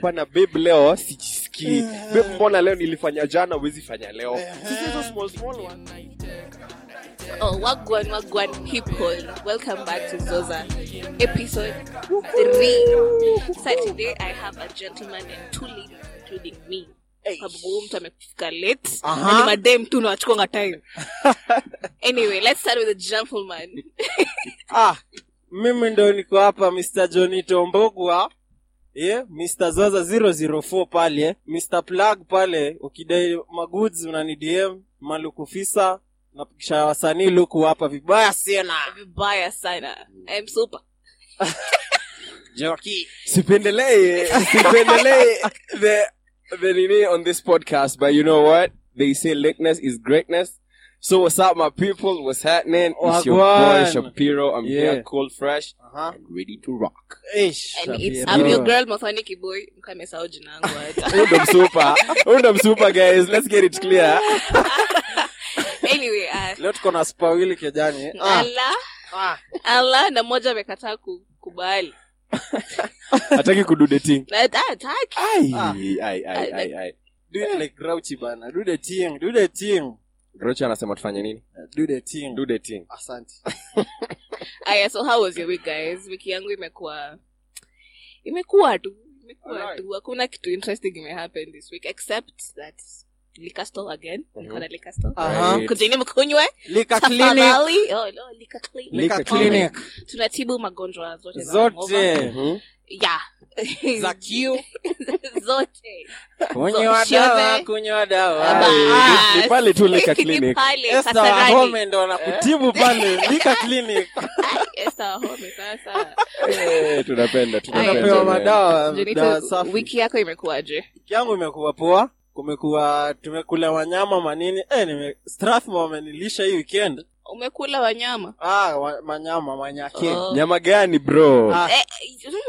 pana babe leo sijisikii. Babe mbona leo nilifanya jana uwezi fanya leo? Sisi hizo small small ones Oh, Wagwan Wagwan people. Welcome back to Zoza episode three. Saturday, I have a gentleman and two ladies, including me. Sababu mtu amefika late. Ni madem tu nawachukanga time. Anyway let's start with the gentleman. Ah, mimi ndo niko hapa mr jonito mbogwa yeah, mr zaza 004 pale mr plug pale ukidai magoods unani dm malukufisa napisha wasanii luku hapa vibaya sana. Vibaya sana. I'm super. Joki. Sipendelee sipendelee the the nini on this podcast but you know what? They say likeness is greatness so what's up my people? What's happening? It's your boy shapiro i'm Yeah. here cold fresh Aha. and ready to rock. Ish, and it's I'm your girl Mathani Kiboy mkamesahau jina yangu hata Who super Who super guys. Let's get it clear. Anyway uh, leo tuko na spawili kijani. Ah, Allah. ah. ala na mmoja amekataa kukubali hataki kudo the thing. Na- ah, hataki. ai Ah. ai ai ai ai. Do it like grouchy bana. Do the thing do the thing Groucho anasema tufanye nini? Do the thing. Do the thing. Asante. Aya so how was your week guys? Wiki yangu imekuwa imekuwa tu imekuwa tu. Hakuna kitu interesting imehappen this week except that liquor store again. Mhm. liquor store Aha. Right. mkunywe. Clinic. Oh, no, liquor clinic. lika Liquor clinic. tunatibu magonjwa zote zote. Mhm. yeah. Za kiu. Zote. Kunywa dawa kunywa pale tu Lika. Wahome ndo anakutibu pale lika Eh, tunapenda tunapewa madawa wiki yako imekuwaje Wiki yangu imekuwa poa kumekuwa tumekula wanyama manini. Eh, nime strathmore wamenilisha hii weekend umekula wanyama? Ah, wa, manyama manyake. Oh. nyama gani bro? Ah, Eh,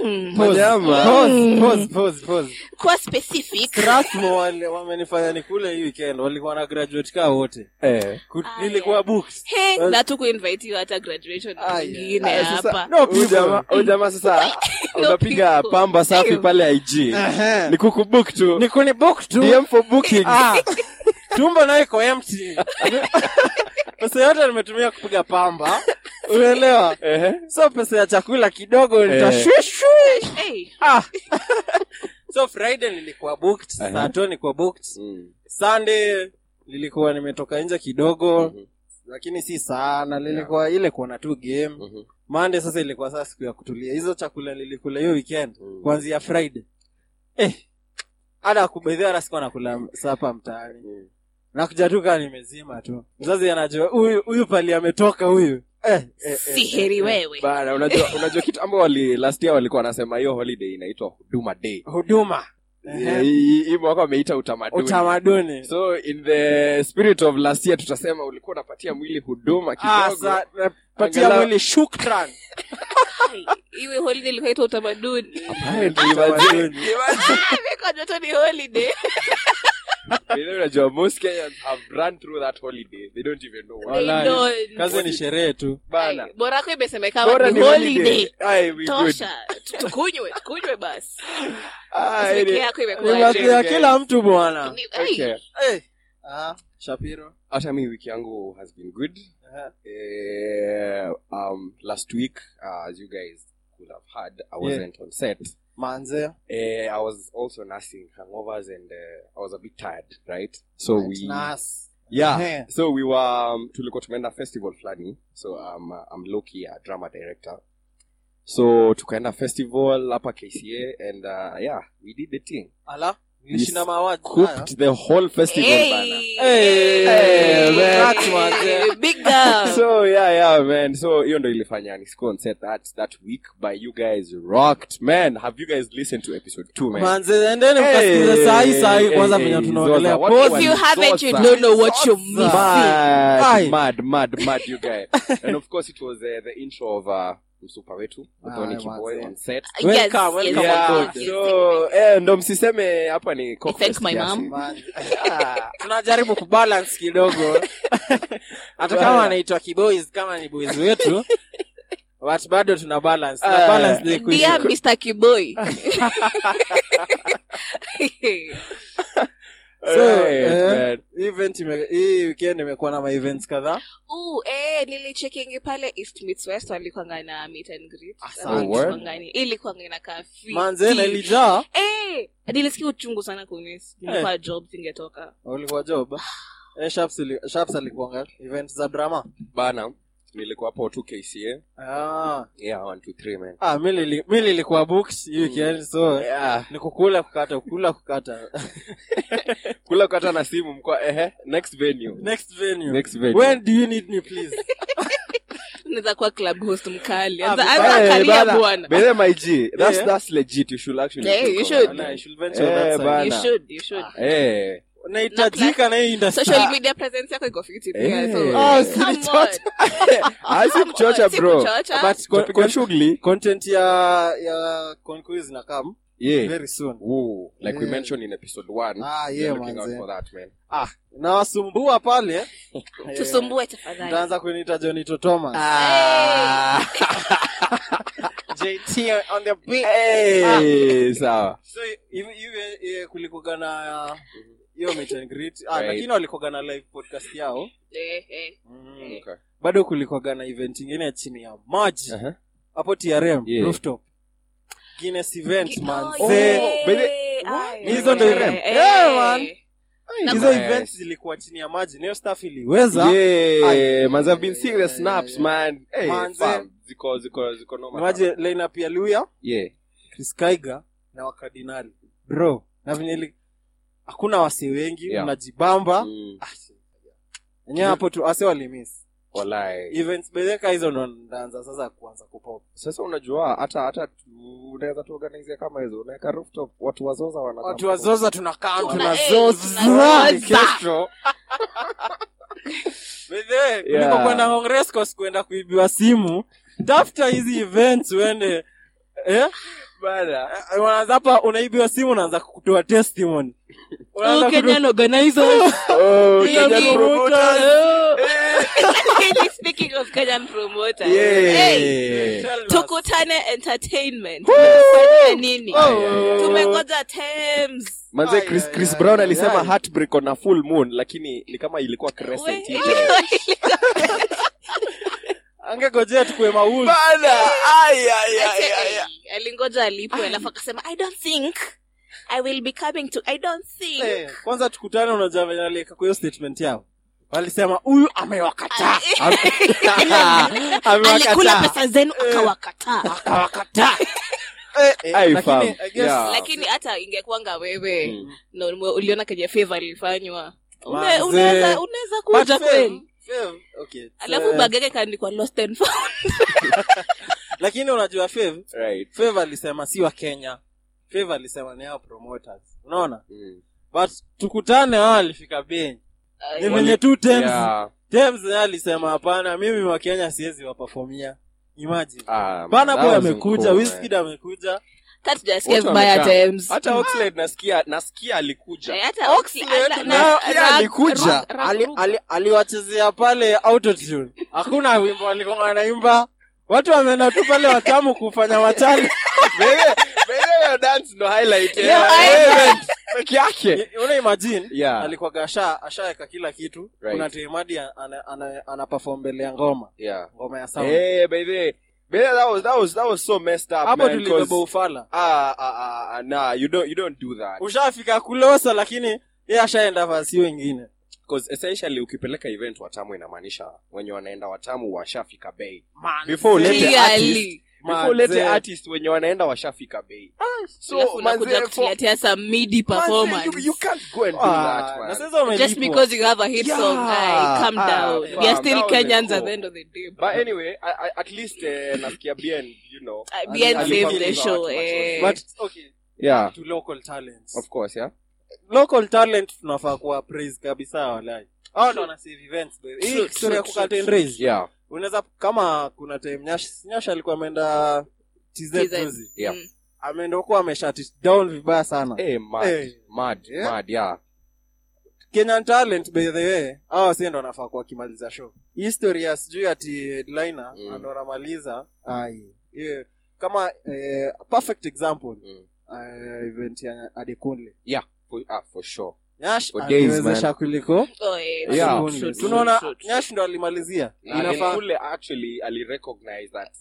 mm, pause, pause, pause, pause, pause. kuwa specific. Strathmore wali- wamenifanya nikule hii weekend. Walikuwa na graduate kaa wote. Eh. Ah, nilikuwa booked. He, Well- na tu kuinvitiwa hata graduation Ah, Ah, sasa, hapa. no unapiga pamba safi pale ig Ehe. ni kukubook tu. Ni kunibook tu. Dm for booking Ah, tumbo nayo iko empty pesa yote nimetumia kupiga pamba. Unaelewa so pesa ya chakula kidogo nitashwishwi ah. so friday nilikuwa booked. Aha. sato nilikuwa booked. Mm. sunday nilikuwa nimetoka nje kidogo. Mhm. lakini si sana. Nilikuwa ile kuona tu game. Mhm. monday sasa ilikuwa saa siku ya kutulia. Hizo chakula nilikula hiyo weekend. Mm. kuanzia friday. Eh, hata kubedhia hata sikuwa nakula sapa mtaani. Mm. Nakuja tu kaa nimezima tu. Mzazi anajua huyu huyu pali ametoka huyu. Eh, eh, eh, eh, eh. wewe. Bana unajua unajua kitu ambao wali last year walikuwa wanasema hiyo holiday inaitwa huduma day. Huduma. Hii mwaka wameita utamaduni. Utamaduni. So in the spirit of last year tutasema ulikuwa unapatia mwili huduma Ah, kidogo. mwili shukran. Iwe holiday ilikuwa itwa utamaduni tu ni holiday Know, unajua most kenyans have run through that holiday. They don't even know what. They don't. kazi ni sherehe tu. bana. Hai, bora imesemekana ni ni holiday. holiday. Aye, we good. tosha. Tu- tukunywe tukunywe basi. Ah, wiki ini- yako ni waki ya kila mtu bwana. Ni- ai, Okay. Eh. Ah, shapiro. Hata mi wiki yangu has been good. Aha. Eh, um, last week uh, as you guys could have heard i wasn't on set manze? Uh, i was also nursing hangovers and uh, i was a bit tired right? So we Nas. yeah. Ehe. so we were um, tulikuwa tumeenda festival fulani. So um, i'm loki a drama director. So tukaenda festival hapa kca and uh, yeah we did the thing. Ala nilishinda mawaji cooked the whole festival Hey. bana Hey, Hey, man. congrats, manze. Big girl. so yeah yeah man so hiyo ndo ilifanya nisikuwa on set that that week but you guys rocked man have you guys listened to episode 2 man manze endeni Hey, mkasikize sahi sahi hey, kwanza hey, venye hey, tunaongelea Zoza, what Pause. If you haven't, you don't know what you're missing. Mad mad mad mad you guys and of course it was uh, the intro of uh, msupa wetu. Muthoni Aye, Kiboy on set. Welcome, welcome yes, on board. so eh, ndo msiseme hapa ni thank my mom. Ah, tunajaribu kubalance kidogo. Hata kama anaitwa kiboys kama ni boys wetu but bado tuna balance. Tuna Ah. balance the equation. dear mr kiboy So, Right, eh, event ime- hii weekend imekuwa na maevents kadhaa. Eh, nilichekingi pale east meets west walikwanga na meet and greet. Inakaa manze na ilijaa? Eh, nilisikia uchungu sana kumis nilikuwa job zingetoka ulikuwa job? Eh, Sharps ili- alikuanga event za drama? Bana nilikuwa hapo tu kca ah. Yeah one two three man. Ah mi nilikuwa books hii weekend so yeah. ni kukula kukata kukula kukata. Kula kukata na simu mkwa ehe next venue. Next venue. Next venue. When do you need me please? Unaweza kuwa club host mkali. Anza- but- anza career bana, bwana. By my G, that's Yeah. that's legit. You should actually. Yeah, you should. Nah, I should venture on that side. you should you should. Eh, unahitajika na hii industry social media presence yako iko fiti pia Eh. Oh, kuchocha si bro. but shughuli. content ya ya conquiz na kam Yeah. very soon Ooh, like we mentioned in episode one. Ah, yeah, looking out for that, man. ah nawasumbua pale tusumbue tafadhali ntaanza kunita jonito thomas Ah. jt on the beat Hey, sawa. so hivi hivi eh, kulikuga na hiyo meet and greet ah, Right. lakini walikuga na live podcast yao Eh, eh. mm. Okay. bado kulikuga na event ingine chini ya maji Uh-huh. hapo trm Yeah. rooftop guinness event Oh, manze yeah. by the- Hizo event. eh. Yeah, man. Na hizo Nice. events zilikuwa chini ya maji nayo staff iliweza Yeah, Ay. I've been seeing the Yeah, snaps, man. Hey, Manze. fam, ziko ziko ziko noma. maji lineup ya luya Yeah. chris kaiga na wakardinali bro na venye ili- hakuna wase wengi Yeah. mnajibamba Mm, Ah, enyewe hapo tu wase walimis. Walai. hizo ndo ndaanza sasa kuanza kupop. Sasa unajua hata hata unaweza tuorganize kama hizo. Unaweka rooftop watu wazoza wana watu wazoza tunakaa Tuna- tunazoza eh, tunazoza. kesho. Bedhe kuliko Yeah. kwenda hongrescos kuenda kuibiwa simu tafuta hizi events uende eh? bana Eh, hapa unaibiwa simu unaanza kutoa testimony Unaanza Kenyan organizers. oh Kenyan Kenyan promoters. promoters Speaking of Kenyan promoters. Yeah. Hey, Tell us. tukutane entertainment Tumefanya nini tumengoja Thames. manze chris chris brown alisema heartbreak on a full moon lakini ni kama ilikuwa crescent hivi. angegojea tukue ay Ati, alingoja alipwe alafu akasema i don't think i will be coming to i don't think. Hey, kwanza tukutane unajua venye kwa hiyo statement yao. Walisema huyu amewakataaalikula amewakataa. Pesa zenu akawakataa. Akawakataa. Eh, eh, lakini, fam. I guess- Yeah. lakini hata ingekwanga wewe Mm. no, uliona kenye feva ilifanywa unaweza kuja kweli Fev, okay, alafu eh, bag yake kaandikwa lost and found. Lakini unajua fev right. Fev alisema si wa kenya. Fev alisema ni hao promoters. Unaona? Mm. but tukutane hao alifika bench ni Ay, venye tu tems Yeah. Thames naye alisema hapana mimi wa kenya siwezi wapafomia imagine. Ah, bana boy amekuja cool, Wizkid amekuja hata Oxlade nasikia nasikia alikuja. Hata Oxlade aliwachezea pale autotune. Hakuna wimbo alikuwa anaimba. Watu wameenda tu pale watamu kufanya bebe dance ndo highlight. Yeah, highlight. peke yake. Una imagine Yeah. alikuwaga asha ashaweka kila kitu. Right. kuna temadi ana, ana, ana perform mbele ya ngoma. Yeah. Ngoma ya sound. Hey baby yeah, that was that was that was so messed up hapo man, tulibeba ufala ah ah ah ah, nah you don't you don't do that ushafika kulosa lakini yeye ashaenda fasi wengine because essentially ukipeleka event watamu inamaanisha wenye wanaenda watamu washafika bei. Before ulete Clearly. Before ulete artist wenye wanaenda washafika bei. So manze, for- kutuletea some midi manze, you, you can't go and do Ah, that man. just because you have a hit Yeah. song ay, calm Ah, down. we are still that was kenyans at the end of the day but anyway I, I, at least uh, nasikia bien you know. Uh, bien Ali- saved the Ali- show Ali- eh. but okay yeah. to local talents. Of course yeah. Local talent tunafaa kuwa praise kabisa walai hao ndo wana save events baby. hii True, story true, true, and yeah unaweza kama kuna time nyash nyasha alikuwa ameenda tz TZ. juzi Yeah. Mm. ameenda huku ameshati down vibaya sana hey mad Hey. mad Yeah. mad yeah kenyan talent by the way awa sie ndo wanafaa kuwa akimaliza show history ya sijui ati headliner Mm. ando anamaliza ai yeah. kama eh, perfect example Mm. uh, event ya adekunle Yeah, for, ah, for sure. Nyash aliwezesha kuliko Oh, yeah. Yeah. Adekunle. True, true, tunaona nyash ndo alimalizia Kule actually ali that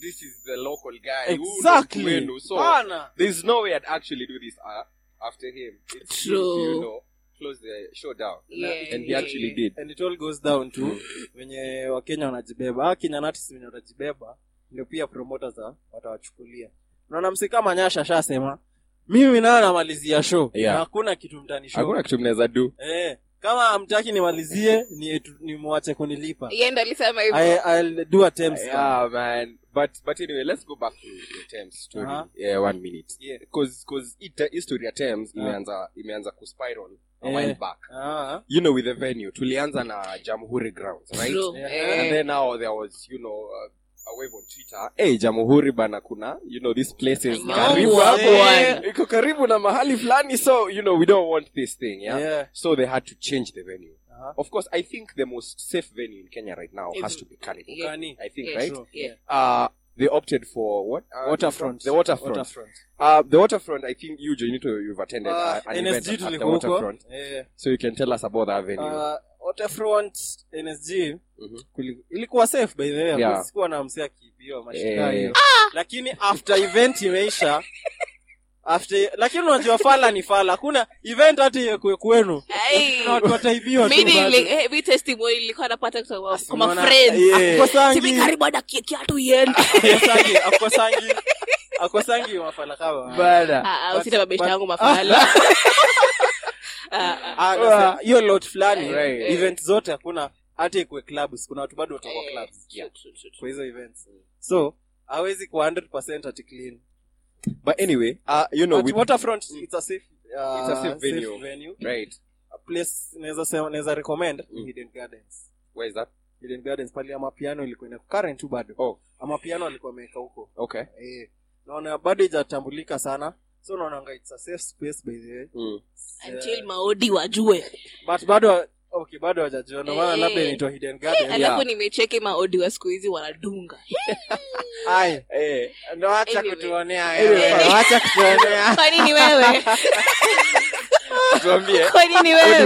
this is the local guy. Exactly mtu. So Bana. there's no way I'd actually do this uh, after him. It's True. You know, close the show down. Yeah, and he yeah, actually yeah. did. and it all goes down to Mm. wenye wakenya wanajibeba kenya natis wenye watajibeba ndio pia promoters za watawachukulia unaona msi kama nyasha ashasema mimi nayo namalizia show Yeah. na hakuna kitu mtani show Hakuna kitu mnaweza do. eh, kama amtaki nimalizie ni nimwache kunilipa Yeye alisema hivyo. I'll do a terms Yeah, man. But but anyway, let's go back to the Thames story. Uh-huh. Yeah, one minute. Yeah. Because because it history ya Thames imeanza imeanza kuspiral a Yeah. while back. You know, with the venue, tulianza na Jamhuri grounds, right? Yeah. Eh. And then now there was, you know, uh, a wave on Twitter. Hey, Jamhuri bana kuna, you know, this place is No, karibu what? hapo. Iko karibu na mahali fulani, so you know, we don't want this thing, yeah? yeah. So they had to change the venue. Uh-huh. Of course, I think the most safe venue in Kenya right now Is- has to be Carnival. Yeah. Kani. I think, Yeah, right? True. Yeah. Uh, they opted for what? Uh, Waterfront. The waterfront. Waterfront. Uh, the waterfront. I think you, Jonito, you've attended Uh, uh, an event NSG at, at the waterfront, Eh, so you can tell us about that venue. uh, Waterfront NSG Mhm. kuli- ilikuwa safe by the way Yeah. sikuwa na msia kibiwa mashika Eh. lakini after event imeisha after lakini unajua fala ni fala hakuna event hata iwekwe kwenu watu wataibiwa eh, mi testimony nilikuwa napata kutoka kwa- kwa Unaona, mafriends. yeah. Akosangi- Simi karibu hata kiatu iende. akosangi akosangi akosangi mafala kama Bada. Ah, ah, yangu mafala. Ah, ah. Ah, nasa- hiyo lot fulani Right. event zote hakuna hata ikuwe clubs kuna watu bado watakuwa Eh, clubs true, true, true, kwa hizo events so hawezi kuwa 100% ati clean But anyway, uh, you know, with, waterfront it's a safe uh, It's a safe venue. venue. right? A place naweza sema naweza recommend Mm. Hidden Gardens Where is that? Hidden Gardens pale ama piano ilikuwa ina current tu bado Oh, ama piano alikuwa ameweka huko okay. eh naona bado ijatambulika sana so naonanga it's a safe space by the way. Mm. Until maodi wajue. But bado okay bado wajajua ndio maana Eh. labda inaitwa Hidden Eh, Garden alafu nimecheki maodi wa siku hizi wanadunga. Ai. Eh, ndo acha kutuonea wewe. Acha kutuonea. Kwa nini wewe? Tuambie. kwa nini wewe?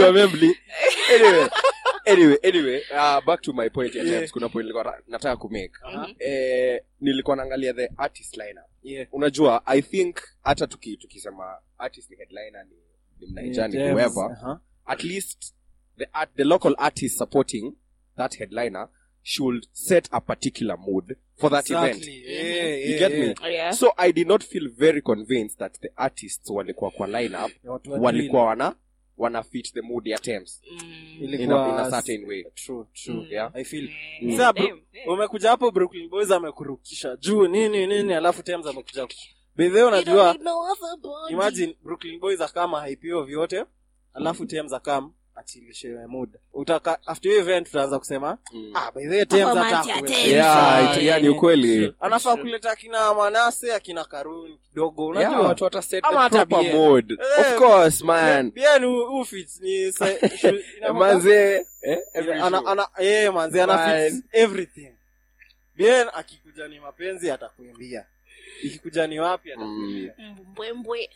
Anyway, anyway, anyway, uh, back to my point Yeah. Kuna point nilikuwa nataka kumake. Aha. Eh, nilikuwa naangalia the artist lineup. yeah Unajua, I think hata tuki, tukisema artist ni headliner ni, ni mnaijani yeah, whoever, aha. at least the art, the local artist supporting that headliner should set a particular mood for that event. Exactly. Yeah, You yeah, get yeah. me? Yeah. So I did not feel very convinced that the artists walikuwa kwa lineup walikuwa wana wana fit the mood ya Thames Mm. In a, in a certain way. True, true. Mm. Yeah. I feel. Mm. Sasa bro- Damn, damn. umekuja hapo brooklyn boys amekurukisha juu nini nini alafu Thames amekuja ku- By the way We unajua imagine brooklyn boys akama haipio vyote alafu Thames akam achilishe muda. Utaka after hiyo event tutaanza kusema Mm. ah by the. Yeah, Yeah, ni ukweli. anafaa kuleta akina manase akina karuni kidogo. Yeah, unajua watu hata proper Eh, Of course, man. bien ufit ni sa- shu- ina- Manze, eh, ana, ana, eh, ana everything. Bien akikuja ni mapenzi atakuimbia ikikuja ni wapi atakuimbia mbwembwe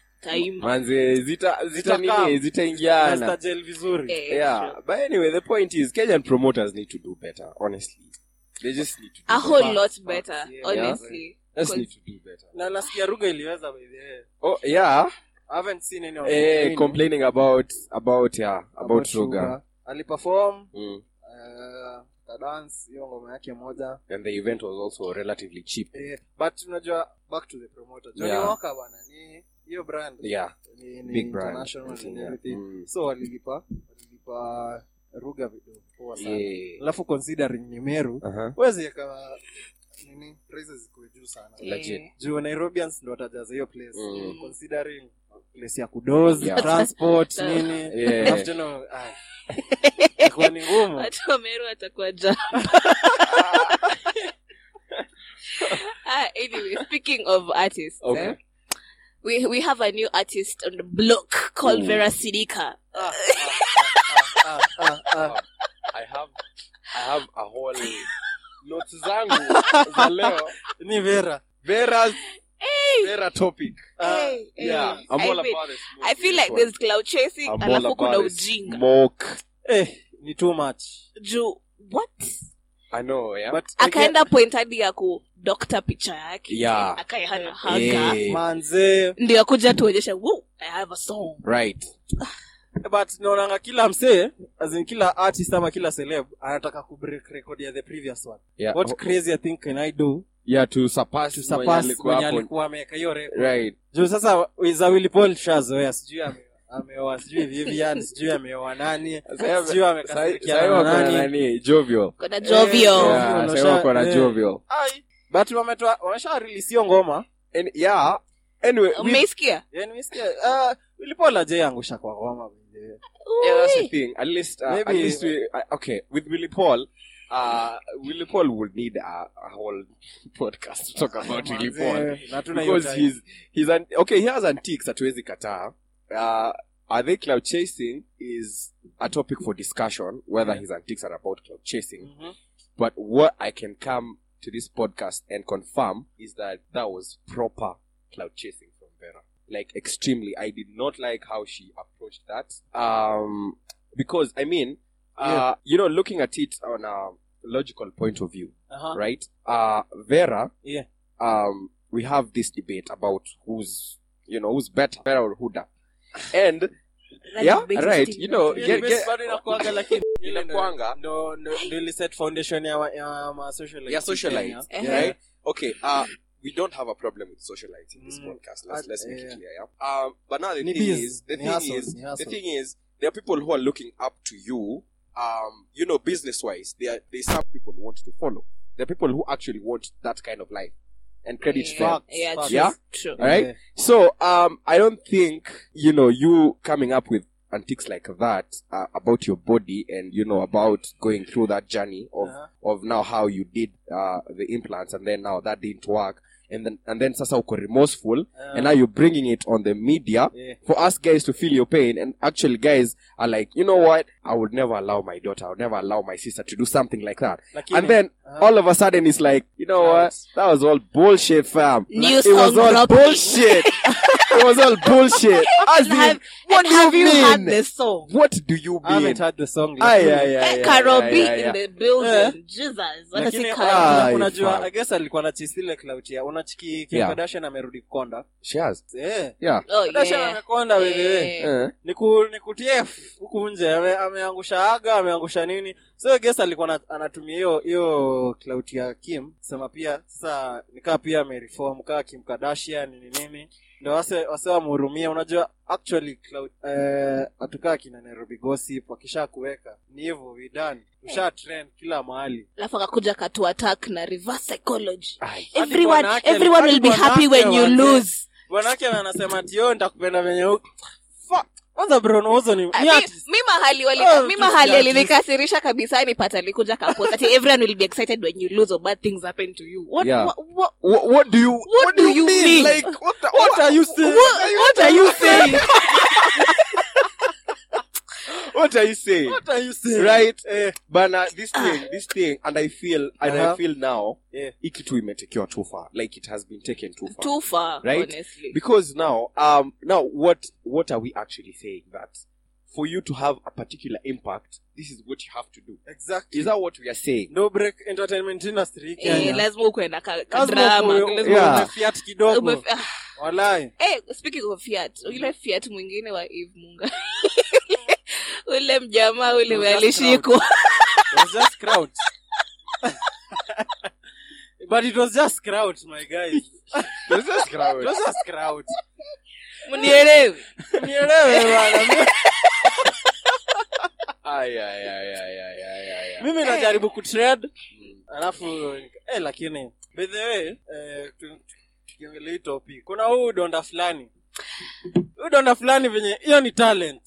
Manze, zita zita nini? Zitaingiana. Vizuri. Eh, yeah. True. but anyway the point is kenyan promoters need to do better honestly. They just need to do a whole Facts, lot better yeah. honestly. Just need to do better. Na nasikia ruga iliweza by the way. oh yeah. I haven't seen any eh, complaining complaining about about yeah about, sugar, Sugar. aliperform Mm. uh, kadance hiyo ngoma yake moja. And the event was also relatively cheap. Eh, but unajua back to the promoter. Johnny Yeah. Walker bana ni hiyo brand. Yeah. Ni, ni Big brand. international and everything. Mm. so walilipa walilipa ruga vidogo poa sana. Yeah. Considering ni meru uh-huh. wezi eka nini prices zikuwe juu sana Legit. Eh, juu nairobians ndo watajaza hiyo place Mm. considering place ya kudoz Yeah. transport nini Yeah. alafu tena ai, itakuwa ni ngumu watu wa meru watakuwa ja anyway speaking of artists Okay. eh, we, we have a new artist on the block called Ooh. vera sidika i have I have a whole notes zangu za leo. ni vera Vera's Vera topic. Hey, hey. Yeah, I'm I all mean, about it. I feel like there's cloud chasing alafu kuna about it. ujinga Smoke. eh, ni too much juu what I know, yeah. but akaenda point hadi ya ku picha yake Yeah. akaihana haga Eh, manze ndio akuja tuonyesha "Woo, i have a song right. But naonanga kila msee as in kila artist ama kila celeb anataka kubreak record ya the previous one Yeah. what crazy i think can i do yeah, to surpass to surpass alikuwa mwenye alikuwa ameweka hiyo record Right. juu sasa za Willy Paul shazoea sijui ame- ameoa sijui Vivian sijui ameoa nani sijui amekasirikiana sasa na wako nani nani? Jovial. kuna jovio Yeah. Yeah, sasa kuna na eh. Jovial. ai but wametoa wamesha release hiyo ngoma And yeah, anyway, we, umeisikia yani nimesikia uh, Willy Paul ajeangusha kwa ngoma way. yeah, that's the thing. At least, uh, Maybe- at least we, uh, okay, with Willie Paul, uh, Willie Paul would need a, a whole podcast to talk about Willie Paul. Manze, na hatuna hiyo because he's he's an okay he has antiques hatuwezi kataa uh are they cloud chasing is a topic for discussion whether his antiques are about cloud chasing Mhm. but what i can come to this podcast and confirm is that that was proper cloud chasing like extremely i did not like how she approached that um because i mean uh Yeah. you know looking at it on a logical point of view Aha. right uh vera Yeah. um, we have this debate about who's, you know, who's better, better or Huda. And That Yeah, right, you know, not Hiyo get- debate get- bado inakuanga lakini ile ndo- Inakuanga. ndo ndo ndo ili set foundation ya ya ma socialite yeah, socialites, Kenya. Uh-huh. right? Okay, uh, we don't have a problem with socialites in this Mm. podcast. Let's let's make Yeah. it clear, yeah. Um, but now the Ni thing is, the thing is, the thing is, there are people who are looking up to you. Um, you know, business wise, there are there's some people who want to follow. There are people who actually want that kind of life, and credit to them. Facts, yeah true, Yeah? true. All right. Yeah. So um, I don't think you know you coming up with antics like that uh, about your body and you know about going through that journey of Uh-huh. of now how you did uh, the implants and then now that didn't work and then and then sasa uko remorseful Uh, and now you're bringing it on the media yeah. for us guys to feel your pain and actually guys are like you know what I would never allow my daughter I would never allow my sister to do something like that Lakini- and then Uh-huh. all of a sudden it's like you know what that was all bullshit fam New it was all dropping. bullshit it was all bullshit. As have, in, what do have you mean? heard the song? What do you I haven't heard the song Ay, lakini- ay, ay, Carol B in the building. Eh. jesus lakini ah, unajua i guess alikuwa na chisile klautia unachiki Kim Yeah. Kardashian amerudi konda. she has. Eh. Yeah. Oh Kardashian yeah. amekonda yeah. way Eh. Niku nikutie huku nje ameangusha aga ameangusha nini. So guess alikuwa na, anatumia hiyo hiyo clout ya kim. Sema pia sasa nikaa pia amereform kaa kim Kardashian nini nini ndio wase wase wamhurumia unajua actually cloud eh atukaa kina Nairobi gossip wakisha kuweka ni hivyo vidani usha trend kila mahali alafu akakuja katu attack na reverse psychology Ay. Everyone everyone will be happy when you lose bwanake anasema tio nitakupenda venye huko. Kwanza bronozo ni, Ah, mi, mahali wali, Oh, mi mahali alinikasirisha kabisa nipata alikuja kapost ati everyone will be excited when you lose or bad things happen to you. What, Yeah. what, what, What, what do you what, do you mean? like what, the, What are you saying? what, what are you saying what are you saying What are you saying? right Eh, but uh, this thing this thing and i feel and Uh-huh. feel now yeah. hii kitu imetekewa too far like it has been taken too far too far Right? honestly because now um now what what are we actually saying that for you to have a particular impact this is what you have to do Exactly. is that what we are saying no break entertainment industry eh, Kenya. lazima ukuwe na ka, ka drama lazima Yeah. fiat kidogo ah, walai eh, speaking of fiat ile fiat mwingine wa eve munga ule mjamaa ule alishikwa. it was just crowd. But it was just crowd my guys There's just it was just crowd. Mnielewi? Nielewe bwana. Ay, ay, ay, ay, ay, ay, ay, ay. mimi najaribu kutrade alafu eh, lakini by the way eh, tukiongelea topic kuna huu donda fulani. Huu donda fulani venye hiyo ni talent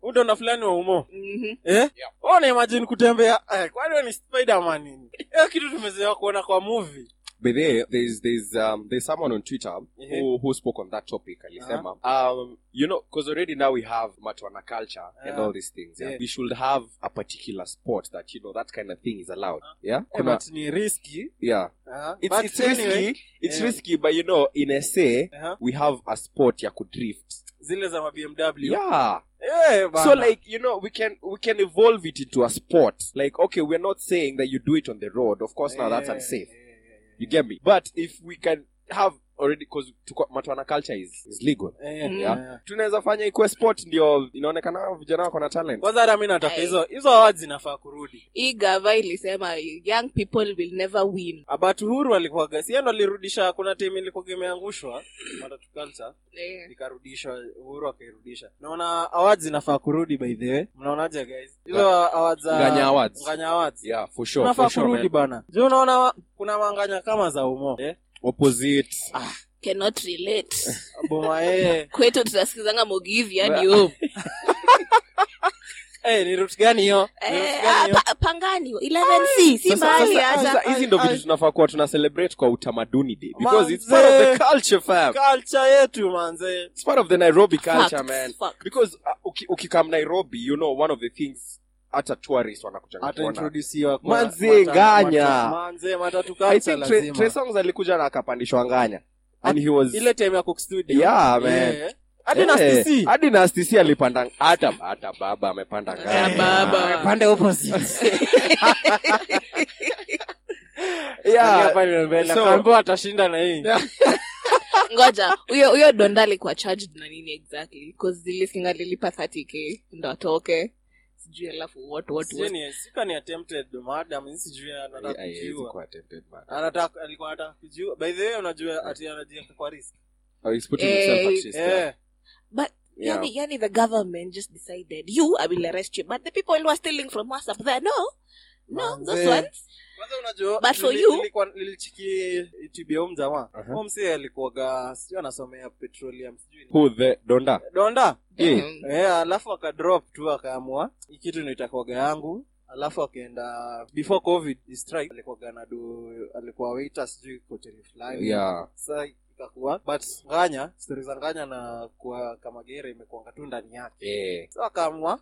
huu donda fulani wa umo Mhm. eh yeah. imagine kutembea eh, kwani ni spiderman nini hiyo kitu tumezoea kuona kwa movie But there, there's there's um there's someone on Twitter Mhm. who who spoke on that topic. Alisema, um, you know, because already now we have Matwana culture and all these things. Yeah? Yeah. we should have a particular sport that you know that kind of thing is allowed. Yeah, Eh, Kuna- but ni risky yeah. uh, It's but it's anyway, risky. It's yeah. risky, but you know, in SA uh-huh. we have a sport ya kudrift. Zile za mabmw Yeah. Eh, bana. So like you know we can we can evolve it into a sport. Like okay, we're not saying that you do it on the road. Of course, now that's unsafe. You get me? But if we can have already matwana culture is, is legal. eh, Mm. Yeah. eh. tunaweza fanya ikuwe sport ndio inaonekana vijana wako na talent kwanza hata mi nataka hizo hizo awards zinafaa kurudi hii gava ilisema young people will never win abat huru alikuwaga siendo alirudisha kuna timu ilikuwaga imeangushwa matatu culture Eh, ikarudishwa uhuru akairudisha naona awards zinafaa kurudi by the way mnaonaje guys hizo awards Nganya Awards. Nganya awards yeah for sure, zinafaa sure kurudi man. bana juu unaona kuna manganya kama za umo eh? Opposite. Cannot relate. Boma eh. kwetu tutasikizanga mogivi hadi home Hey, ni rut gani hiyo Eh, ah, pa- pangani 11c si hata hizi ndo vitu tunafaa kuwa tuna celebrate kwa utamaduni day because it's part of the culture fam. Culture yetu manze. It's part of the nairobi culture Facts, man. fact. because uh, uki- nairobi you know one of the things hata tourist wanakuja kuona. ataintrodusiwa kwa- Manze, mata- Nganya. manze matatu alikuja na akapandishwa nganya. And he was ile time ya cook studio. Yeah, man. Eh. hadi Eh, na stc alipanda hata hata baba amepanda ngaapande nganya. baba. pande opposite yeah. Hapa ni mbele. So- Akaambiwa atashinda na hii. Ngoja huyo huyo donda alikuwa charged na nini exactly? Bcause zilisinga lilipa 30k ndo atoke sijui alafu what what Sijui what. ni- sika ni attempted madam sijui anataka alikuwa by the way unajua ati anajiweka kwa risk. Oh, he's putting himself at risk, yeah. but Yeah. yani, yani the government just decided you i will arrest you. But the people who are stealing from us up there no. No those ones kwanza unajua But for you- nilichiki tibia huyu mjamaa Aha. huyo msee alikuwaga sijui anasomea petroleum sijui Who the donda? Donda. Yeah. Eh, alafu akadrop tu akaamua hii kitu nitakwaga yangu. Alafu akaenda before covid strike alikuwaga nadu alikuwa waiter sijui koteni fulani. Yeah. sa ikakuwa. But nganya stori za nganya na kuwa kamagere imekuanga tu ndani yake. Yeah. so akaamua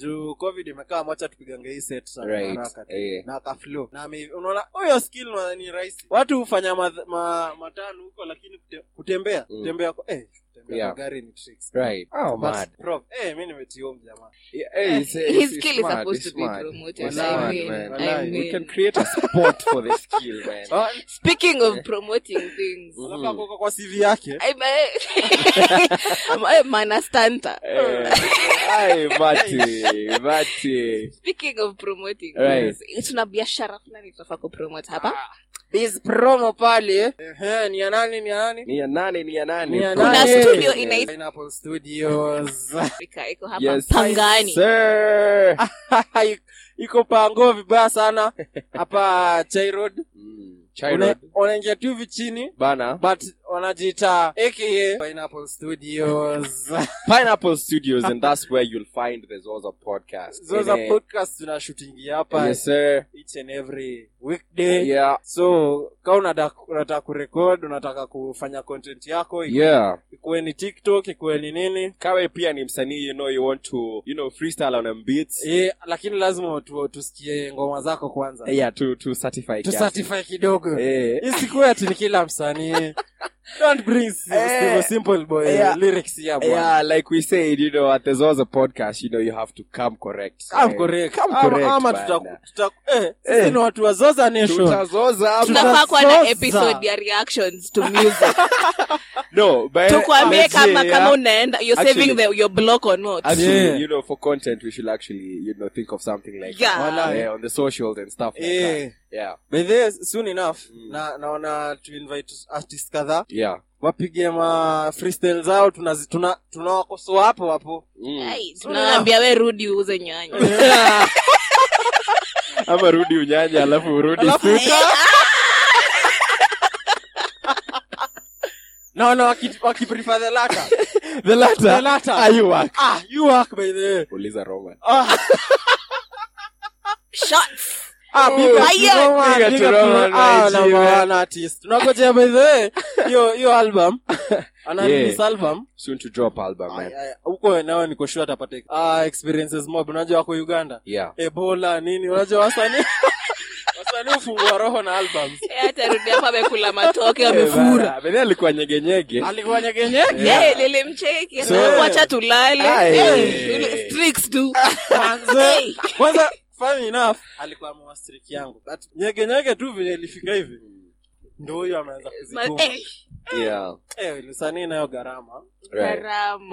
juu covid imekaa mwacha tupigange hii set sana right. haraka tu. Eh. na akaflow na ame- unaona huyo skill na- ni rahisi watu hufanya ma, ma, matano huko lakini kute, kutembea Mm. kutembea kwa eh, Yeah. kwa ni tricks Right. Oh, mad. prof, eh, jamaa hey, it's, it's, his skill is smart, supposed it's to be promoted It's I mean, man. I mean. We can create a sport for the skill, man. Ah, speaking of promoting things alafu ako kwa cv yake I'm a, I'm a manastanta. Eh, Ai, Mati, Mati. Speaking of promoting Right. things, tuna biashara fulani tunafaa kupromote hapa. Biz promo pale. Ehe, ni ya nani ni ya nani? Ni ya nani, ni ya nani? Kuna studio inaitwa- Pineapple Studios. Iko hapa Yes, Pangani. sir. iko pango vibaya sana. Hapa Chai Road. Mm, Unaingia tu hivi chini Bana. but wanajiita aka Pineapple Studios Pineapple Studios, and that's where you'll find the Zoza podcast. zoza Eh, podcast shooting hapa Yes, sir. each and every weekday Yeah. so ka unataka kurekod unataka kufanya content yako iku- Yeah. ikuwe ni tiktok ikuwe ni nini Kawe pia ni msanii, you know, you want to, you know, freestyle on beats. yeah, lakini lazima tu, tusikie ngoma zako kwanza Yeah, to, to certify to certify kidogo Eh. isikuwe ati ni kila msanii don't bring Steve Eh. Simple boy Yeah. lyrics here bwana Yeah, like we said, you know, at the Zoza podcast, you know, you have to come correct. Come Eh, correct. Come Ama- correct, ama bana. tuta- tuta- eh, sisi Eh. ni watu wa Zoza Nation. Tutazoza hapa. tunafaa kuwa na episode ya reactions to music No, but tukwambie kama say, kama yeah, unaenda you're Actually- saving the, your block or not Actually, Yeah. you know, for content, we should actually, you know, think of something like Yeah. that. Walai. Yeah, on the socials and stuff like Eh. that. Yeah, By the soon enough Mm. na naona tuinvite artist kadhaa yeah. wapige ma freestyle zao tuna tunawakosoa hapo hapo Mm. Tunaambia we rudi uuze nyanya Ama rudi unyanya alafu urudi studio. naona wakiprefer the latter. The latter. The latter. Ah, you work. ah you work by the way Uliza Roman. ah, shots Ah, Roman, ah. Tunangojea by hiyo hiyo album. Ana album. Soon to drop album, man. Ay, ay, huko nao niko sure atapata. Ah, experiences mob. Unajua wako uganda? Yeah. ebola nini? Unajua wasanii? Wasanii hufungua roho na albums. Eh, atarudi hapa amekula matoke Eh, amefura alikuwa nyegenyege. alikuwa nyegenye Yeah, wacha tulale. Aye. Eh, yule Strix tu kwanza funny enough. Alikuwa mwastrik yangu but nyegenyege tu venye ilifika hivi. Ndo huyo ameanza kuzikuma. eh, Yeah. eh, nayo gharama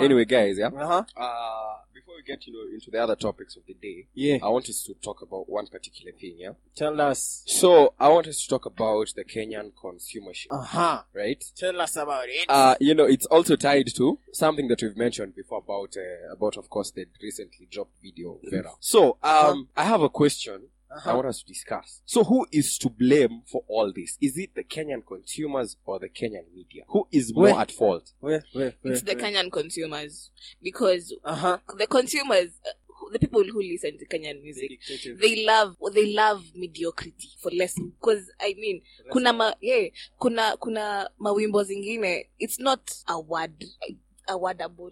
Anyway, guys, yeah. Aha. Uh, before we get you know, into the other topics of the day, yeah I want us to talk about one particular thing, yeah. tell us So I want us to talk about the Kenyan consumership, aha right? tell us about it Uh, you know, it's also tied to something that we've mentioned before about, uh, about of course, the recently dropped video Vera. So, um, I have a question I want us to discuss. So, who is to blame for all this? Is it the Kenyan consumers or the Kenyan media? Who is more Wait. at fault? We- we- we- It's the we. Kenyan consumers because aha the consumers, uh, the people who listen to Kenyan music, Dictative. they love they love mediocrity for less because I mean kuna ma, yeah, kuna kuna mawimbo zingine it's not a word a wordable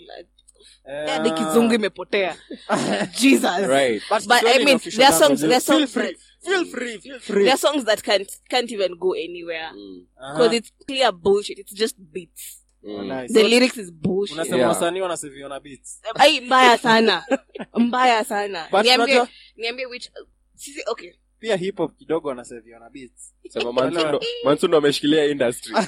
Eh, hadi kizungu imepotea jesus Right. But But I mean, there are songs- there are Feel free. that- Feel free. Feel free. there are songs that can't can't even go anywhere Mm, uh-huh. it's clear bullshit it's just beats mm. Nice. the So, lyrics is bullshit unasema Yeah. wasanii wanaseviona beats ai mbaya sana mbaya sana But niambie niambie which sisi okay pia hip hop kidogo wanaseviona beats Sema Mansundo, Mansundo ameshikilia industry.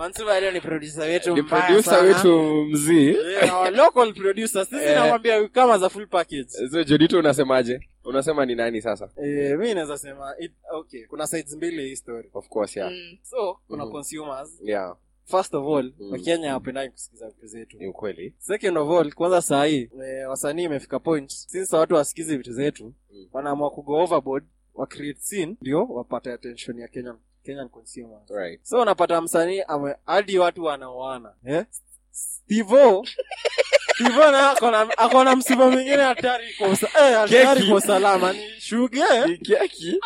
mansuba leo ni producer wetu Ni producer wetu mzii. Yeah, local producer sisi Eh. namwambia kama za full package So, Jodito unasemaje? Unasema ni nani sasa? eh, mi naweza sema it, okay kuna sides mbili hii story Of course, yeah. Mm. so kuna Mhm. consumers Yeah, first of all Mm. wakenya hawapendagi kusikiza vitu zetu ni ukweli. second of all kwanza saa hii eh, wasanii imefika point since watu wasikizi vitu zetu Mm. wanaamua kugo overboard wa create scene ndio wapate attention ya kenyan kenyan consumers Right. so unapata msanii ame- hadi watu wanaoana eh? stivo stivo na akona- msiba mwingine hatari kwa eh, hatari kwa usalama ni shuge Ni keki.